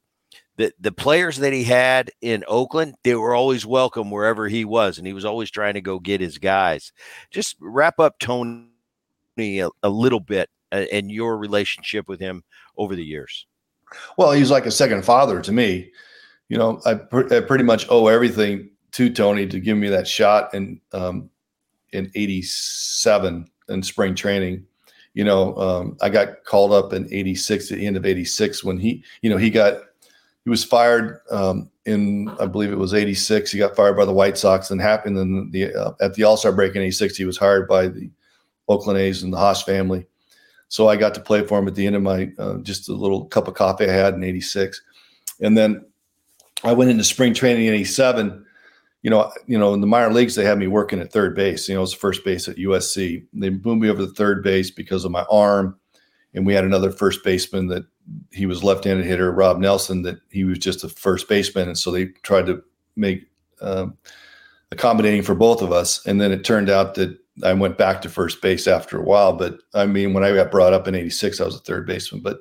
the the players that he had in Oakland, they were always welcome wherever he was, and he was always trying to go get his guys. Just wrap up Tony a, a little bit uh, and your relationship with him over the years. Well, he's like a second father to me. You know, I, pr- I pretty much owe everything to Tony to give me that shot in um, in '87 in spring training. You know, um, I got called up in '86 at the end of '86 when he, you know, he got he was fired um, in I believe it was '86. He got fired by the White Sox, and happened in the uh, at the All Star break in '86. He was hired by the Oakland A's and the Haas family. So I got to play for him at the end of my uh, just a little cup of coffee I had in '86, and then I went into spring training in '87. You know, you know, in the minor leagues they had me working at third base. You know, I was first base at USC. They moved me over to third base because of my arm, and we had another first baseman that he was left-handed hitter, Rob Nelson, that he was just a first baseman, and so they tried to make um, accommodating for both of us. And then it turned out that I went back to first base after a while. But I mean, when I got brought up in '86, I was a third baseman. But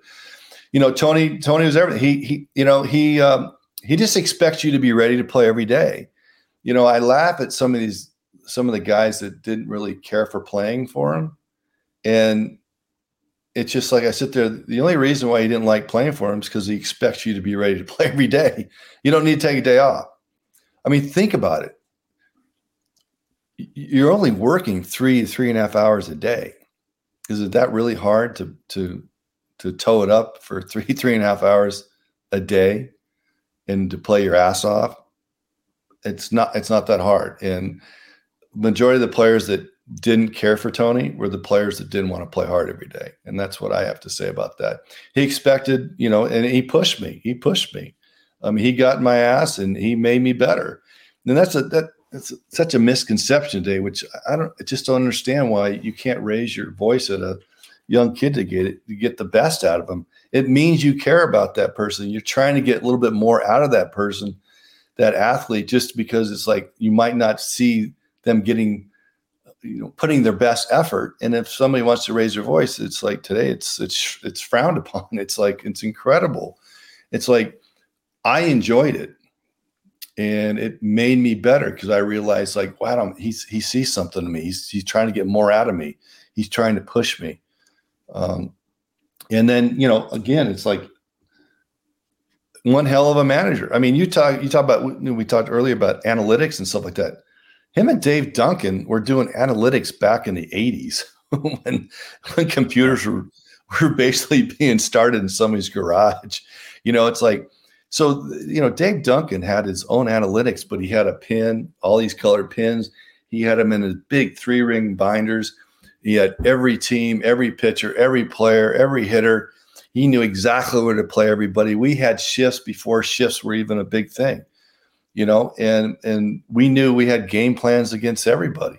you know, Tony, Tony was everything. He he, you know, he um, he just expects you to be ready to play every day. You know, I laugh at some of these some of the guys that didn't really care for playing for him, and it's just like I sit there. The only reason why he didn't like playing for him is because he expects you to be ready to play every day. You don't need to take a day off. I mean, think about it. You're only working three, three and a half hours a day. Is it that really hard to to to tow it up for three, three and a half hours a day and to play your ass off? It's not it's not that hard. And majority of the players that didn't care for Tony were the players that didn't want to play hard every day. And that's what I have to say about that. He expected, you know, and he pushed me. He pushed me. I mean, he got my ass and he made me better. And that's a that that's such a misconception today, which I don't I just don't understand why you can't raise your voice at a young kid to get it to get the best out of them. It means you care about that person. You're trying to get a little bit more out of that person, that athlete, just because it's like you might not see them getting you know putting their best effort. And if somebody wants to raise their voice it's like today it's it's it's frowned upon. It's like it's incredible. It's like i enjoyed it. And it made me better because i realized like wow he's he sees something in me. He's, he's trying to get more out of me. He's trying to push me. Um, and then you know again it's like one hell of a manager. I mean you talk you talk about we talked earlier about analytics and stuff like that him and Dave Duncan were doing analytics back in the 80s when, when computers were, were basically being started in somebody's garage. You know, it's like, so, you know, Dave Duncan had his own analytics, but he had a pin, all these colored pins. He had them in his big three ring binders. He had every team, every pitcher, every player, every hitter. He knew exactly where to play everybody. We had shifts before shifts were even a big thing you know, and and we knew we had game plans against everybody.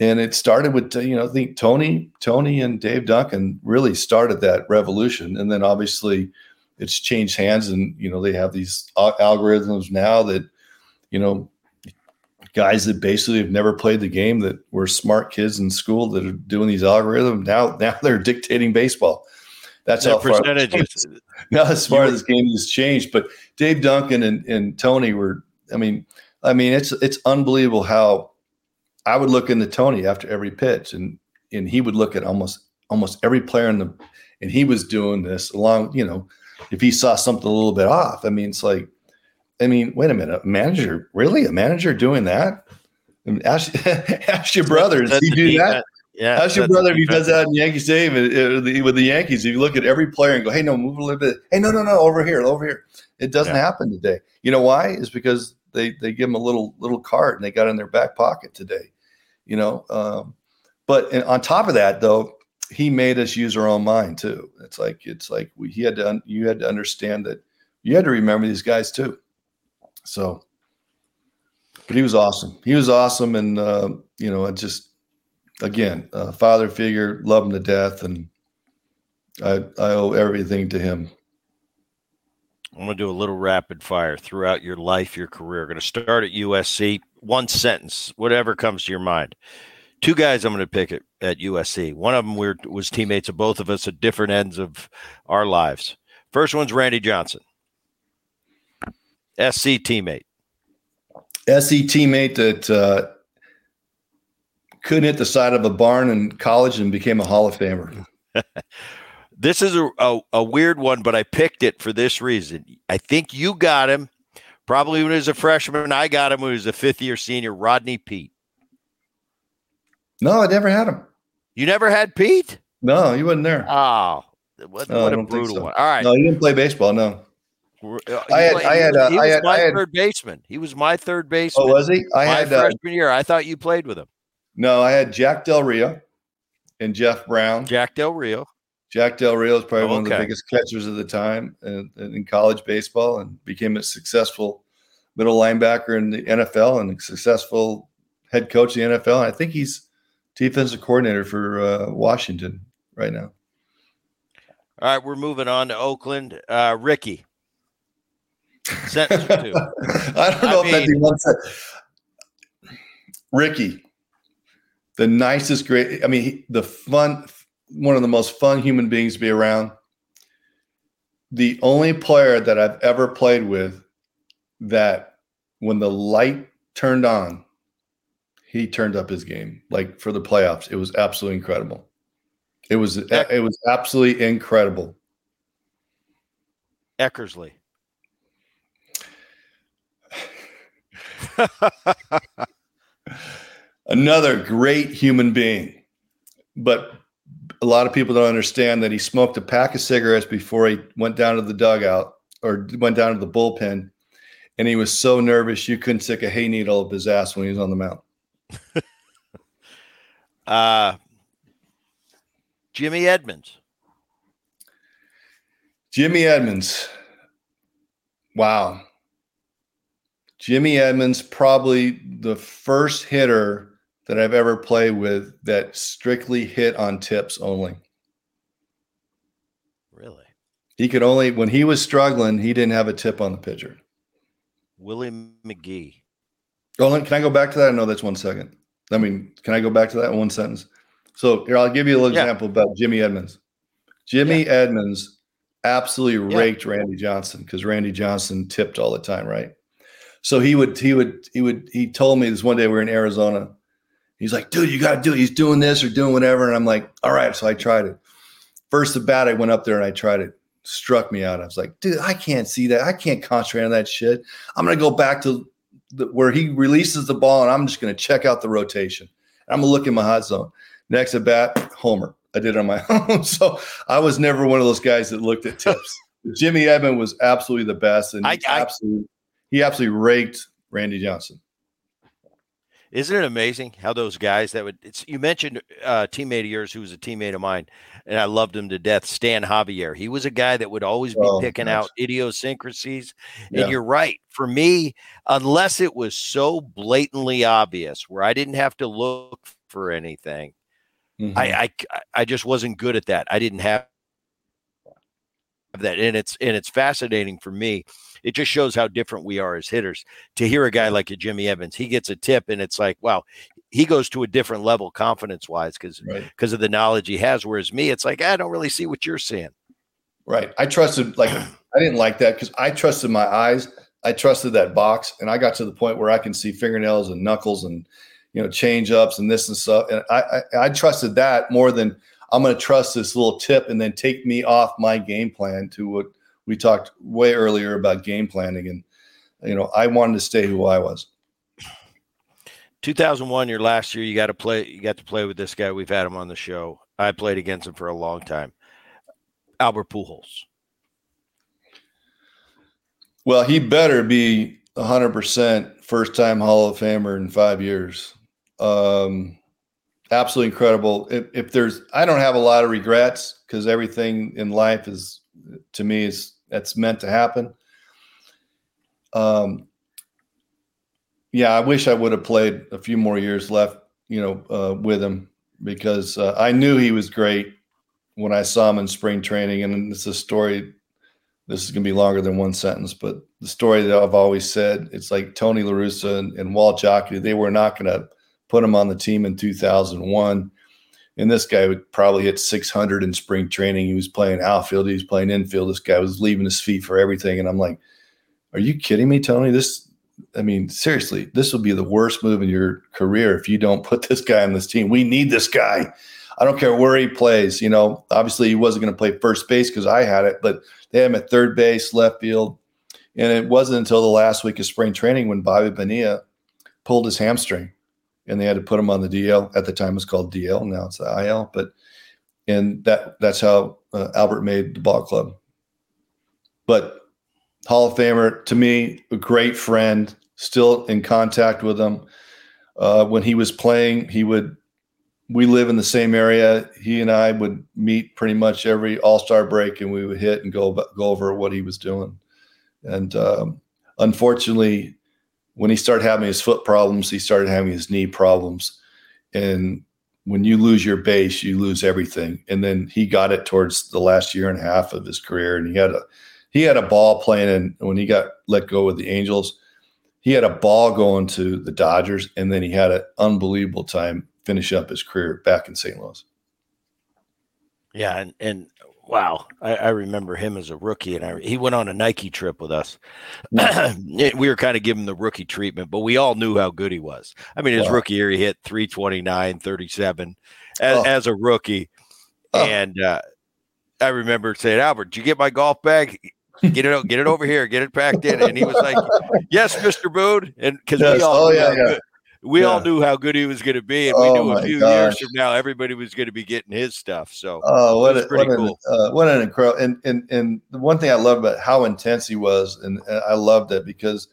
And it started with uh, you know, I think Tony, Tony and Dave Duncan really started that revolution. And then obviously it's changed hands and you know, they have these algorithms now that, you know, guys that basically have never played the game that were smart kids in school that are doing these algorithms now now they're dictating baseball that's how far percentages. Now, as far as this game has changed, but Dave Duncan and, and Tony were. I mean, I mean, it's it's unbelievable how I would look into Tony after every pitch, and and he would look at almost almost every player in the, and he was doing this along. You know, if he saw something a little bit off, I mean, it's like, I mean, wait a minute, a manager really a manager doing that? I mean, ask, ask your brothers, does he do that? Yeah, how's your brother if he does that in Yankee Stadium uh, with the Yankees? If you look at every player and go, "Hey, no, move a little bit." Hey, no, no, no, over here, over here. It doesn't yeah. happen today. You know why? Is because they they give them a little little card and they got in their back pocket today. You know, um, but on top of that, though, he made us use our own mind too. It's like it's like we he had to you had to understand that you had to remember these guys too. So, but he was awesome. He was awesome, and uh, you know, it just again, uh, father figure, love him to death, and I I owe everything to him. I'm going to do a little rapid fire throughout your life, your career. We're going to start at USC. One sentence, whatever comes to your mind. Two guys I'm going to pick at, at USC. One of them we was teammates of both of us at different ends of our lives. First one's Randy Johnson, SC teammate. SC teammate that uh, couldn't hit the side of a barn in college and became a Hall of Famer. this is a, a, a, weird one, but I picked it for this reason. I think you got him probably when he was a freshman. I got him when he was a fifth year senior, Rodney Peete. No, I never had him. You never had Peete? No, he wasn't there. Oh, what, no, what a brutal so. one. All right. No, he didn't play baseball. No. Uh, I had, I had, uh, he was, I had, my I had, third baseman. He was my third baseman. Oh, was he? I my had uh, freshman uh, year. I thought you played with him. No, I had Jack Del Rio and Jeff Brown. Jack Del Rio. Jack Del Rio is probably oh, one of the biggest catchers of the time in, in, college baseball, and became a successful middle linebacker in the NFL and a successful head coach in the NFL. I think he's defensive coordinator for uh, Washington right now. All right, we're moving on to Oakland. Uh, Ricky, sentence two. I don't know I if mean, that's one. Ricky, the nicest, great. I mean, the fun, one of the most fun human beings to be around. The only player that I've ever played with that when the light turned on, he turned up his game like for the playoffs. It was absolutely incredible. It was it was absolutely incredible. Eckersley. Another great human being. But a lot of people don't understand that he smoked a pack of cigarettes before he went down to the dugout or went down to the bullpen. And he was so nervous you couldn't stick a hay needle up his ass when he was on the mound. uh Jimmy Edmonds. Jimmy Edmonds. Wow. Jimmy Edmonds, probably the first hitter that I've ever played with that strictly hit on tips only. Really? He could only, when he was struggling, he didn't have a tip on the pitcher. Willie McGee. Oh, can I go back to that? I know that's one second. I mean, can I go back to that one sentence? So here, I'll give you a little yeah. example about Jimmy Edmonds. Jimmy yeah. Edmonds absolutely yeah. raked Randy Johnson because Randy Johnson tipped all the time, right? So he would, he would, he would, he told me this one day we were in Arizona. He's like, dude, you got to do it. He's doing this or doing whatever. And I'm like, all right. So I tried it. First at bat, I went up there and I tried it. Struck me out. I was like, dude, I can't see that. I can't concentrate on that shit. I'm going to go back to the, where he releases the ball and I'm just going to check out the rotation. I'm going to look in my hot zone. Next at bat, homer. I did it on my own. so I was never one of those guys that looked at tips. Jimmy Edmond was absolutely the best, and I, I, absolutely he absolutely raked Randy Johnson. Isn't it amazing how those guys that would? It's you mentioned a uh, teammate of yours who was a teammate of mine, and I loved him to death. Stan Javier. He was a guy that would always be oh, picking out idiosyncrasies. Yeah. And you're right. For me, unless it was so blatantly obvious, where I didn't have to look for anything, Mm-hmm. I, I I just wasn't good at that. I didn't have that, and it's and it's fascinating for me. It just shows how different we are as hitters. To hear a guy like a Jimmy Evans, he gets a tip, and it's like, wow, he goes to a different level confidence wise because because right. of the knowledge he has. Whereas me, it's like I don't really see what you're seeing. Right. I trusted like I didn't like that because I trusted my eyes. I trusted that box, and I got to the point where I can see fingernails and knuckles and you know, change ups and this and stuff. And I, I, I trusted that more than I'm going to trust this little tip and then take me off my game plan to what we talked way earlier about game planning. And, you know, I wanted to stay who I was. 2001, your last year, you got to play, you got to play with this guy. We've had him on the show. I played against him for a long time. Albert Pujols. Well, he better be 100% first time Hall of Famer in five years. Um, absolutely incredible. If, if there's, I don't have a lot of regrets because everything in life is, to me, is that's meant to happen. um, yeah, I wish I would have played a few more years left, you know, uh, with him because uh, I knew he was great when I saw him in spring training. And it's a story. This is going to be longer than one sentence, but the story that I've always said it's like Tony La Russa and, and Walt Jocketty, they were not going to put him on the team in 2001. And this guy would probably hit 600 in spring training. He was playing outfield, he was playing infield. This guy was leaving his feet for everything. And I'm like, are you kidding me, Tony? This, I mean, seriously, this will be the worst move in your career if you don't put this guy on this team. We need this guy. I don't care where he plays. You know, obviously he wasn't going to play first base because I had it, but they had him at third base, left field. And it wasn't until the last week of spring training when Bobby Bonilla pulled his hamstring and they had to put him on the DL. At the time, it was called DL. Now it's the IL. But and that that's how uh, Albert made the ball club. But Hall of Famer to me, a great friend, still in contact with him. Uh, when he was playing, he would. We live in the same area. He and I would meet pretty much every All Star break, and we would hit and go go over what he was doing. And um, unfortunately, when he started having his foot problems, he started having his knee problems. And when you lose your base, you lose everything. And then he got it towards the last year and a half of his career. And he had a he had a ball playing and when he got let go with the Angels, he had a ball going to the Dodgers, and then he had an unbelievable time finish up his career back in St. Louis. Yeah, and, and wow, I, I, remember him as a rookie, and I, he went on a Nike trip with us. we were kind of giving the rookie treatment, but we all knew how good he was. I mean, his wow. rookie year, he hit 329, 37 as, oh. as a rookie. Oh. And uh, I remember saying, Albert, did you get my golf bag? Get it, get it over here, get it packed in. And he was like, "Yes, Mister Boone," and because yes. we all, oh, yeah, yeah we yeah. all knew how good he was going to be, and we oh knew a few gosh. years from now everybody was going to be getting his stuff. So, oh, what, a, what cool. an uh, what an incredible and and and the one thing I love about how intense he was, and, I loved it because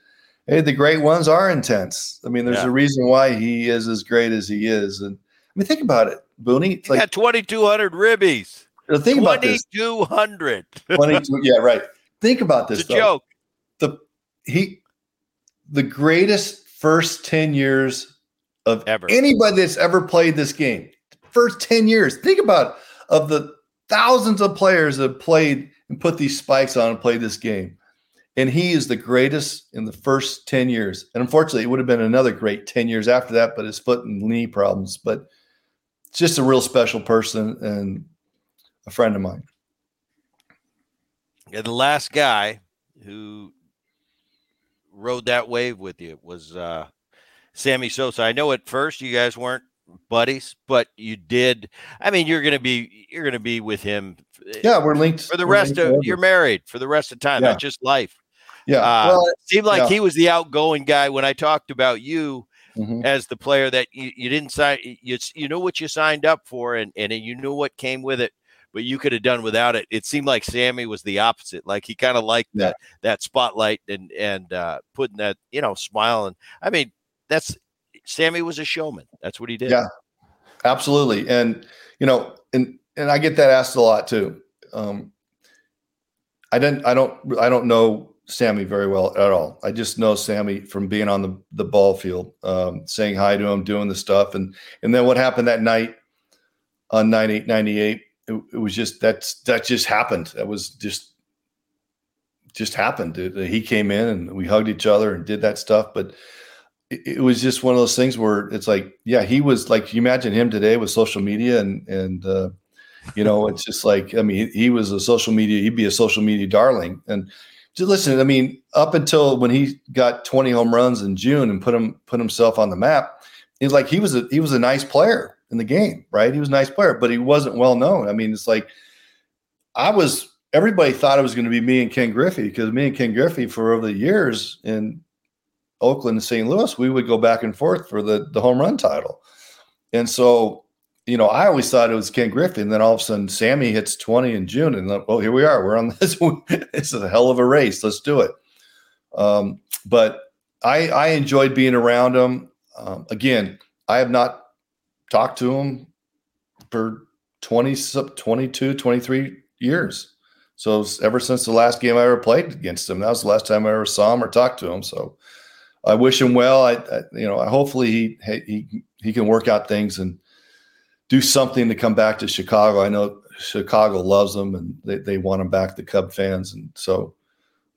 hey, the great ones are intense. I mean, there's yeah. a reason why he is as great as he is, and I mean, think about it, Booney. Like 2,200 ribbies. Think about this. 2,200. 22, yeah, right. Think about this. It's a though. joke. The he, the greatest first 10 years of ever. anybody that's ever played this game. First 10 years. Think about it, of the thousands of players that played and put these spikes on and played this game. And he is the greatest in the first 10 years. And unfortunately, it would have been another great 10 years after that, but his foot and knee problems. But just a real special person and a friend of mine. Yeah, the last guy who rode that wave with you was uh, Sammy Sosa. I know at first you guys weren't buddies, but you did. I mean, you're gonna be you're gonna be with him. Eh, yeah, we're linked for the rest of. Forever. You're married for the rest of time. Yeah. That's just life. Yeah, uh, well, it seemed like yeah. he was the outgoing guy when I talked about you. Mm-hmm. As the player that you, you didn't sign, you you know what you signed up for, and and you knew what came with it but you could have done without it. It seemed like Sammy was the opposite. Like he kind of liked yeah. that that spotlight and and uh, putting that you know smile. And I mean, that's Sammy was a showman. That's what he did. Yeah, absolutely. And you know, and and I get that asked a lot too. Um, I didn't. I don't. I don't know Sammy very well at all. I just know Sammy from being on the the ball field, um, saying hi to him, doing the stuff, and and then what happened that night on 98, 98 it, it was just that's that just happened. That was just just happened. He came in and we hugged each other and did that stuff, but it, it was just one of those things where it's like, yeah, he was like, you imagine him today with social media and and uh, you know, it's just like, I mean, he, he was a social media, he'd be a social media darling. And just listen, I mean, up until when he got 20 home runs in June and put him put himself on the map, it's like he was a he was a nice player in the game, right? He was a nice player, but he wasn't well known. I mean, it's like I was everybody thought it was going to be me and Ken Griffey because me and Ken Griffey for over the years in Oakland and St. Louis, we would go back and forth for the the home run title. And so, you know, I always thought it was Ken Griffey, and then all of a sudden Sammy hits 20 in June, and well, here we are. We're on this. is a hell of a race. Let's do it. Um, but I I enjoyed being around him. Um, again, I have not talked to him for 20, 22, 23 years. So ever since the last game I ever played against him, that was the last time I ever saw him or talked to him. So I wish him well. I, I you know, hopefully he he he can work out things and do something to come back to Chicago. I know Chicago loves him and they, they want him back, the Cub fans, and so.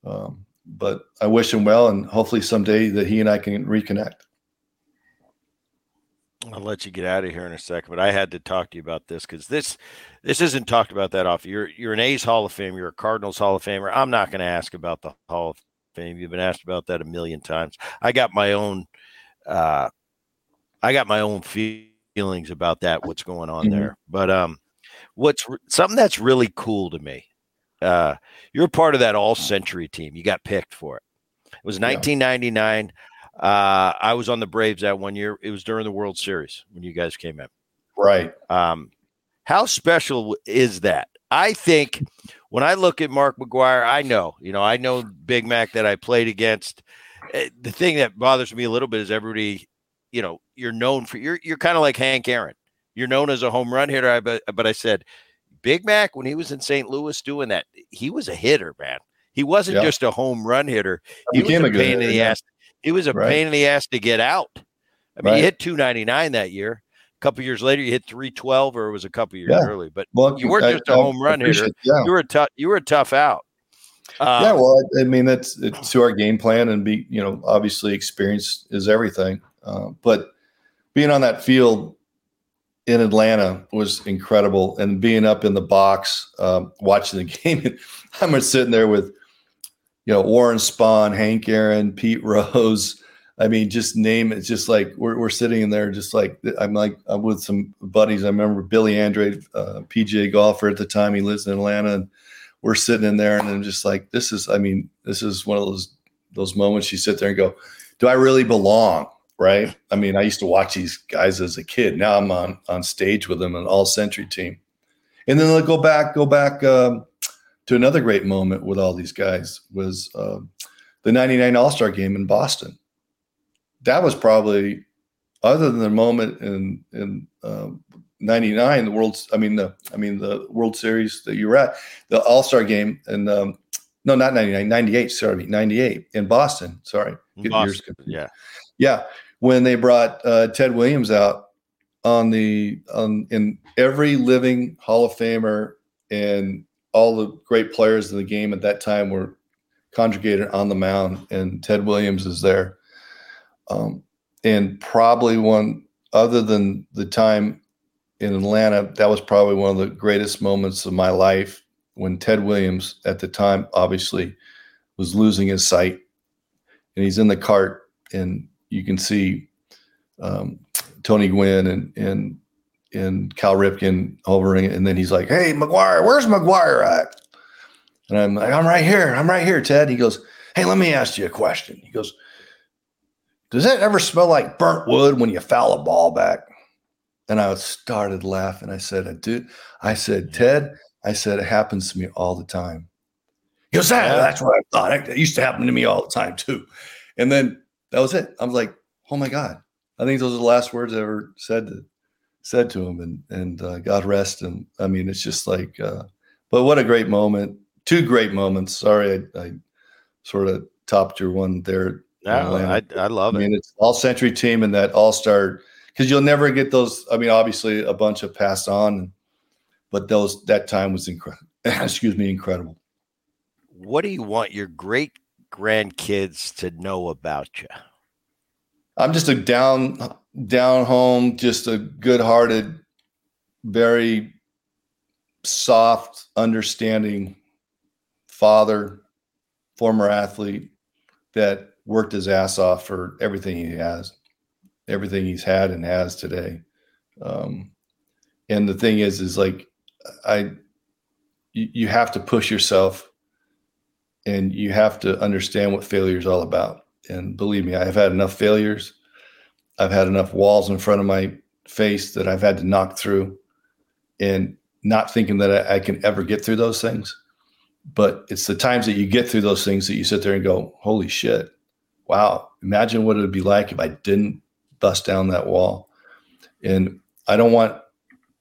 Um, but I wish him well, and hopefully someday that he and I can reconnect. I'll let you get out of here in a second, but I had to talk to you about this because this this isn't talked about that often. You're you're an A's Hall of Fame, you're a Cardinals Hall of Famer. I'm not going to ask about the Hall of Fame. You've been asked about that a million times. I got my own uh I got my own feelings about that, what's going on mm-hmm. there. But um what's something that's really cool to me. Uh you're part of that all century team. You got picked for it. It was 1999. Yeah. Uh, I was on the Braves that one year. It was during the World Series when you guys came in. Right. Um, how special is that? I think when I look at Mark McGwire, I know, you know, I know Big Mac that I played against. Eh, the thing that bothers me a little bit is everybody, you know, you're known for you're you're kind of like Hank Aaron. You're known as a home run hitter. But but I said, Big Mac when he was in St. Louis doing that, he was a hitter, man. He wasn't just a home run hitter. He was a pain in the ass. He was a right. pain in the ass to get out. I mean, right. he hit 299 that year. A couple years later, you hit 312, or it was a couple years yeah. early. But well, you weren't just a home run hitter. Yeah. You were a tough. You were a tough out. Um, yeah, well, I mean that's it's to our game plan and be you know obviously experience is everything. Uh, but being on that field in Atlanta was incredible, and being up in the box um, watching the game, I'm sitting there with you know, Warren Spahn, Hank Aaron, Pete Rose. I mean, just name it. Just like we're, we're sitting in there, just like I'm like I'm with some buddies. I remember Billy Andrade, uh, PGA golfer at the time. He lives in Atlanta, and we're sitting in there, and I'm just like, this is. I mean, this is one of those those moments you sit there and go, do I really belong? Right? I mean, I used to watch these guys as a kid. Now I'm on on stage with them, an all century team, and then they'll go back, go back. Um, to another great moment with all these guys was uh, the 99 All-Star game in Boston. That was probably other than the moment in in uh, 99 the world I mean the I mean the World Series that you were at the All-Star game and um, no not 99 98 sorry 98 in Boston sorry Boston, yeah yeah when they brought uh, Ted Williams out on the on in every living Hall of Famer and all the great players in the game at that time were conjugated on the mound, and Ted Williams is there. Um, and probably one other than the time in Atlanta, that was probably one of the greatest moments of my life when Ted Williams, at the time, obviously was losing his sight, and he's in the cart, and you can see um, Tony Gwynn and and and Cal Ripken hovering, and then he's like, "Hey, McGwire, where's McGwire at?" And I'm like, "I'm right here. I'm right here, Ted." He goes, "Hey, let me ask you a question." He goes, "Does that ever smell like burnt wood when you foul a ball back?" And I started laughing. I said, "Dude," I said, "Ted," I said, "It happens to me all the time." He goes, ah, "That's what I thought. It used to happen to me all the time too." And then that was it. I was like, "Oh my god." I think those are the last words I ever said to said to him, and and uh, God rest him. I mean, it's just like, uh, but what a great moment! Two great moments. Sorry, I, I sort of topped your one there. No, I, I love I it. I mean, it's all century team and that all star because you'll never get those. I mean, obviously, a bunch have passed on, but those that time was incredible. Excuse me, incredible. What do you want your great grandkids to know about you? I'm just a down down home, just a good hearted, very soft, understanding father, former athlete that worked his ass off for everything he has, everything he's had and has today. Um, and the thing is, is like, I, you, you have to push yourself and you have to understand what failure is all about. And believe me, I've had enough failures I've had enough walls in front of my face that I've had to knock through and not thinking that I, I, can ever get through those things. But it's the times that you get through those things that you sit there and go, holy shit, wow, imagine what it would be like if I didn't bust down that wall. And I don't want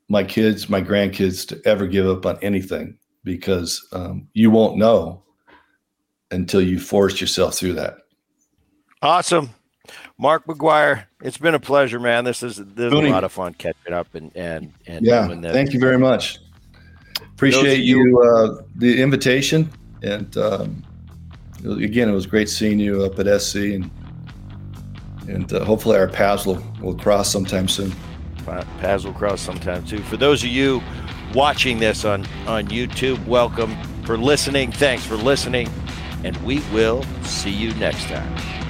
my kids, my grandkids to ever give up on anything. because um, you won't know until you force yourself through that. Awesome. Mark McGwire, it's been a pleasure, man. This is this is a lot of fun catching up and and and yeah. Thank you very much. Appreciate you, you uh, the invitation, and um, again, it was great seeing you up at SC, and and uh, hopefully our paths will will cross sometime soon. Paths will cross sometime too. For those of you watching this on on YouTube, welcome. For listening, thanks for listening, and we will see you next time.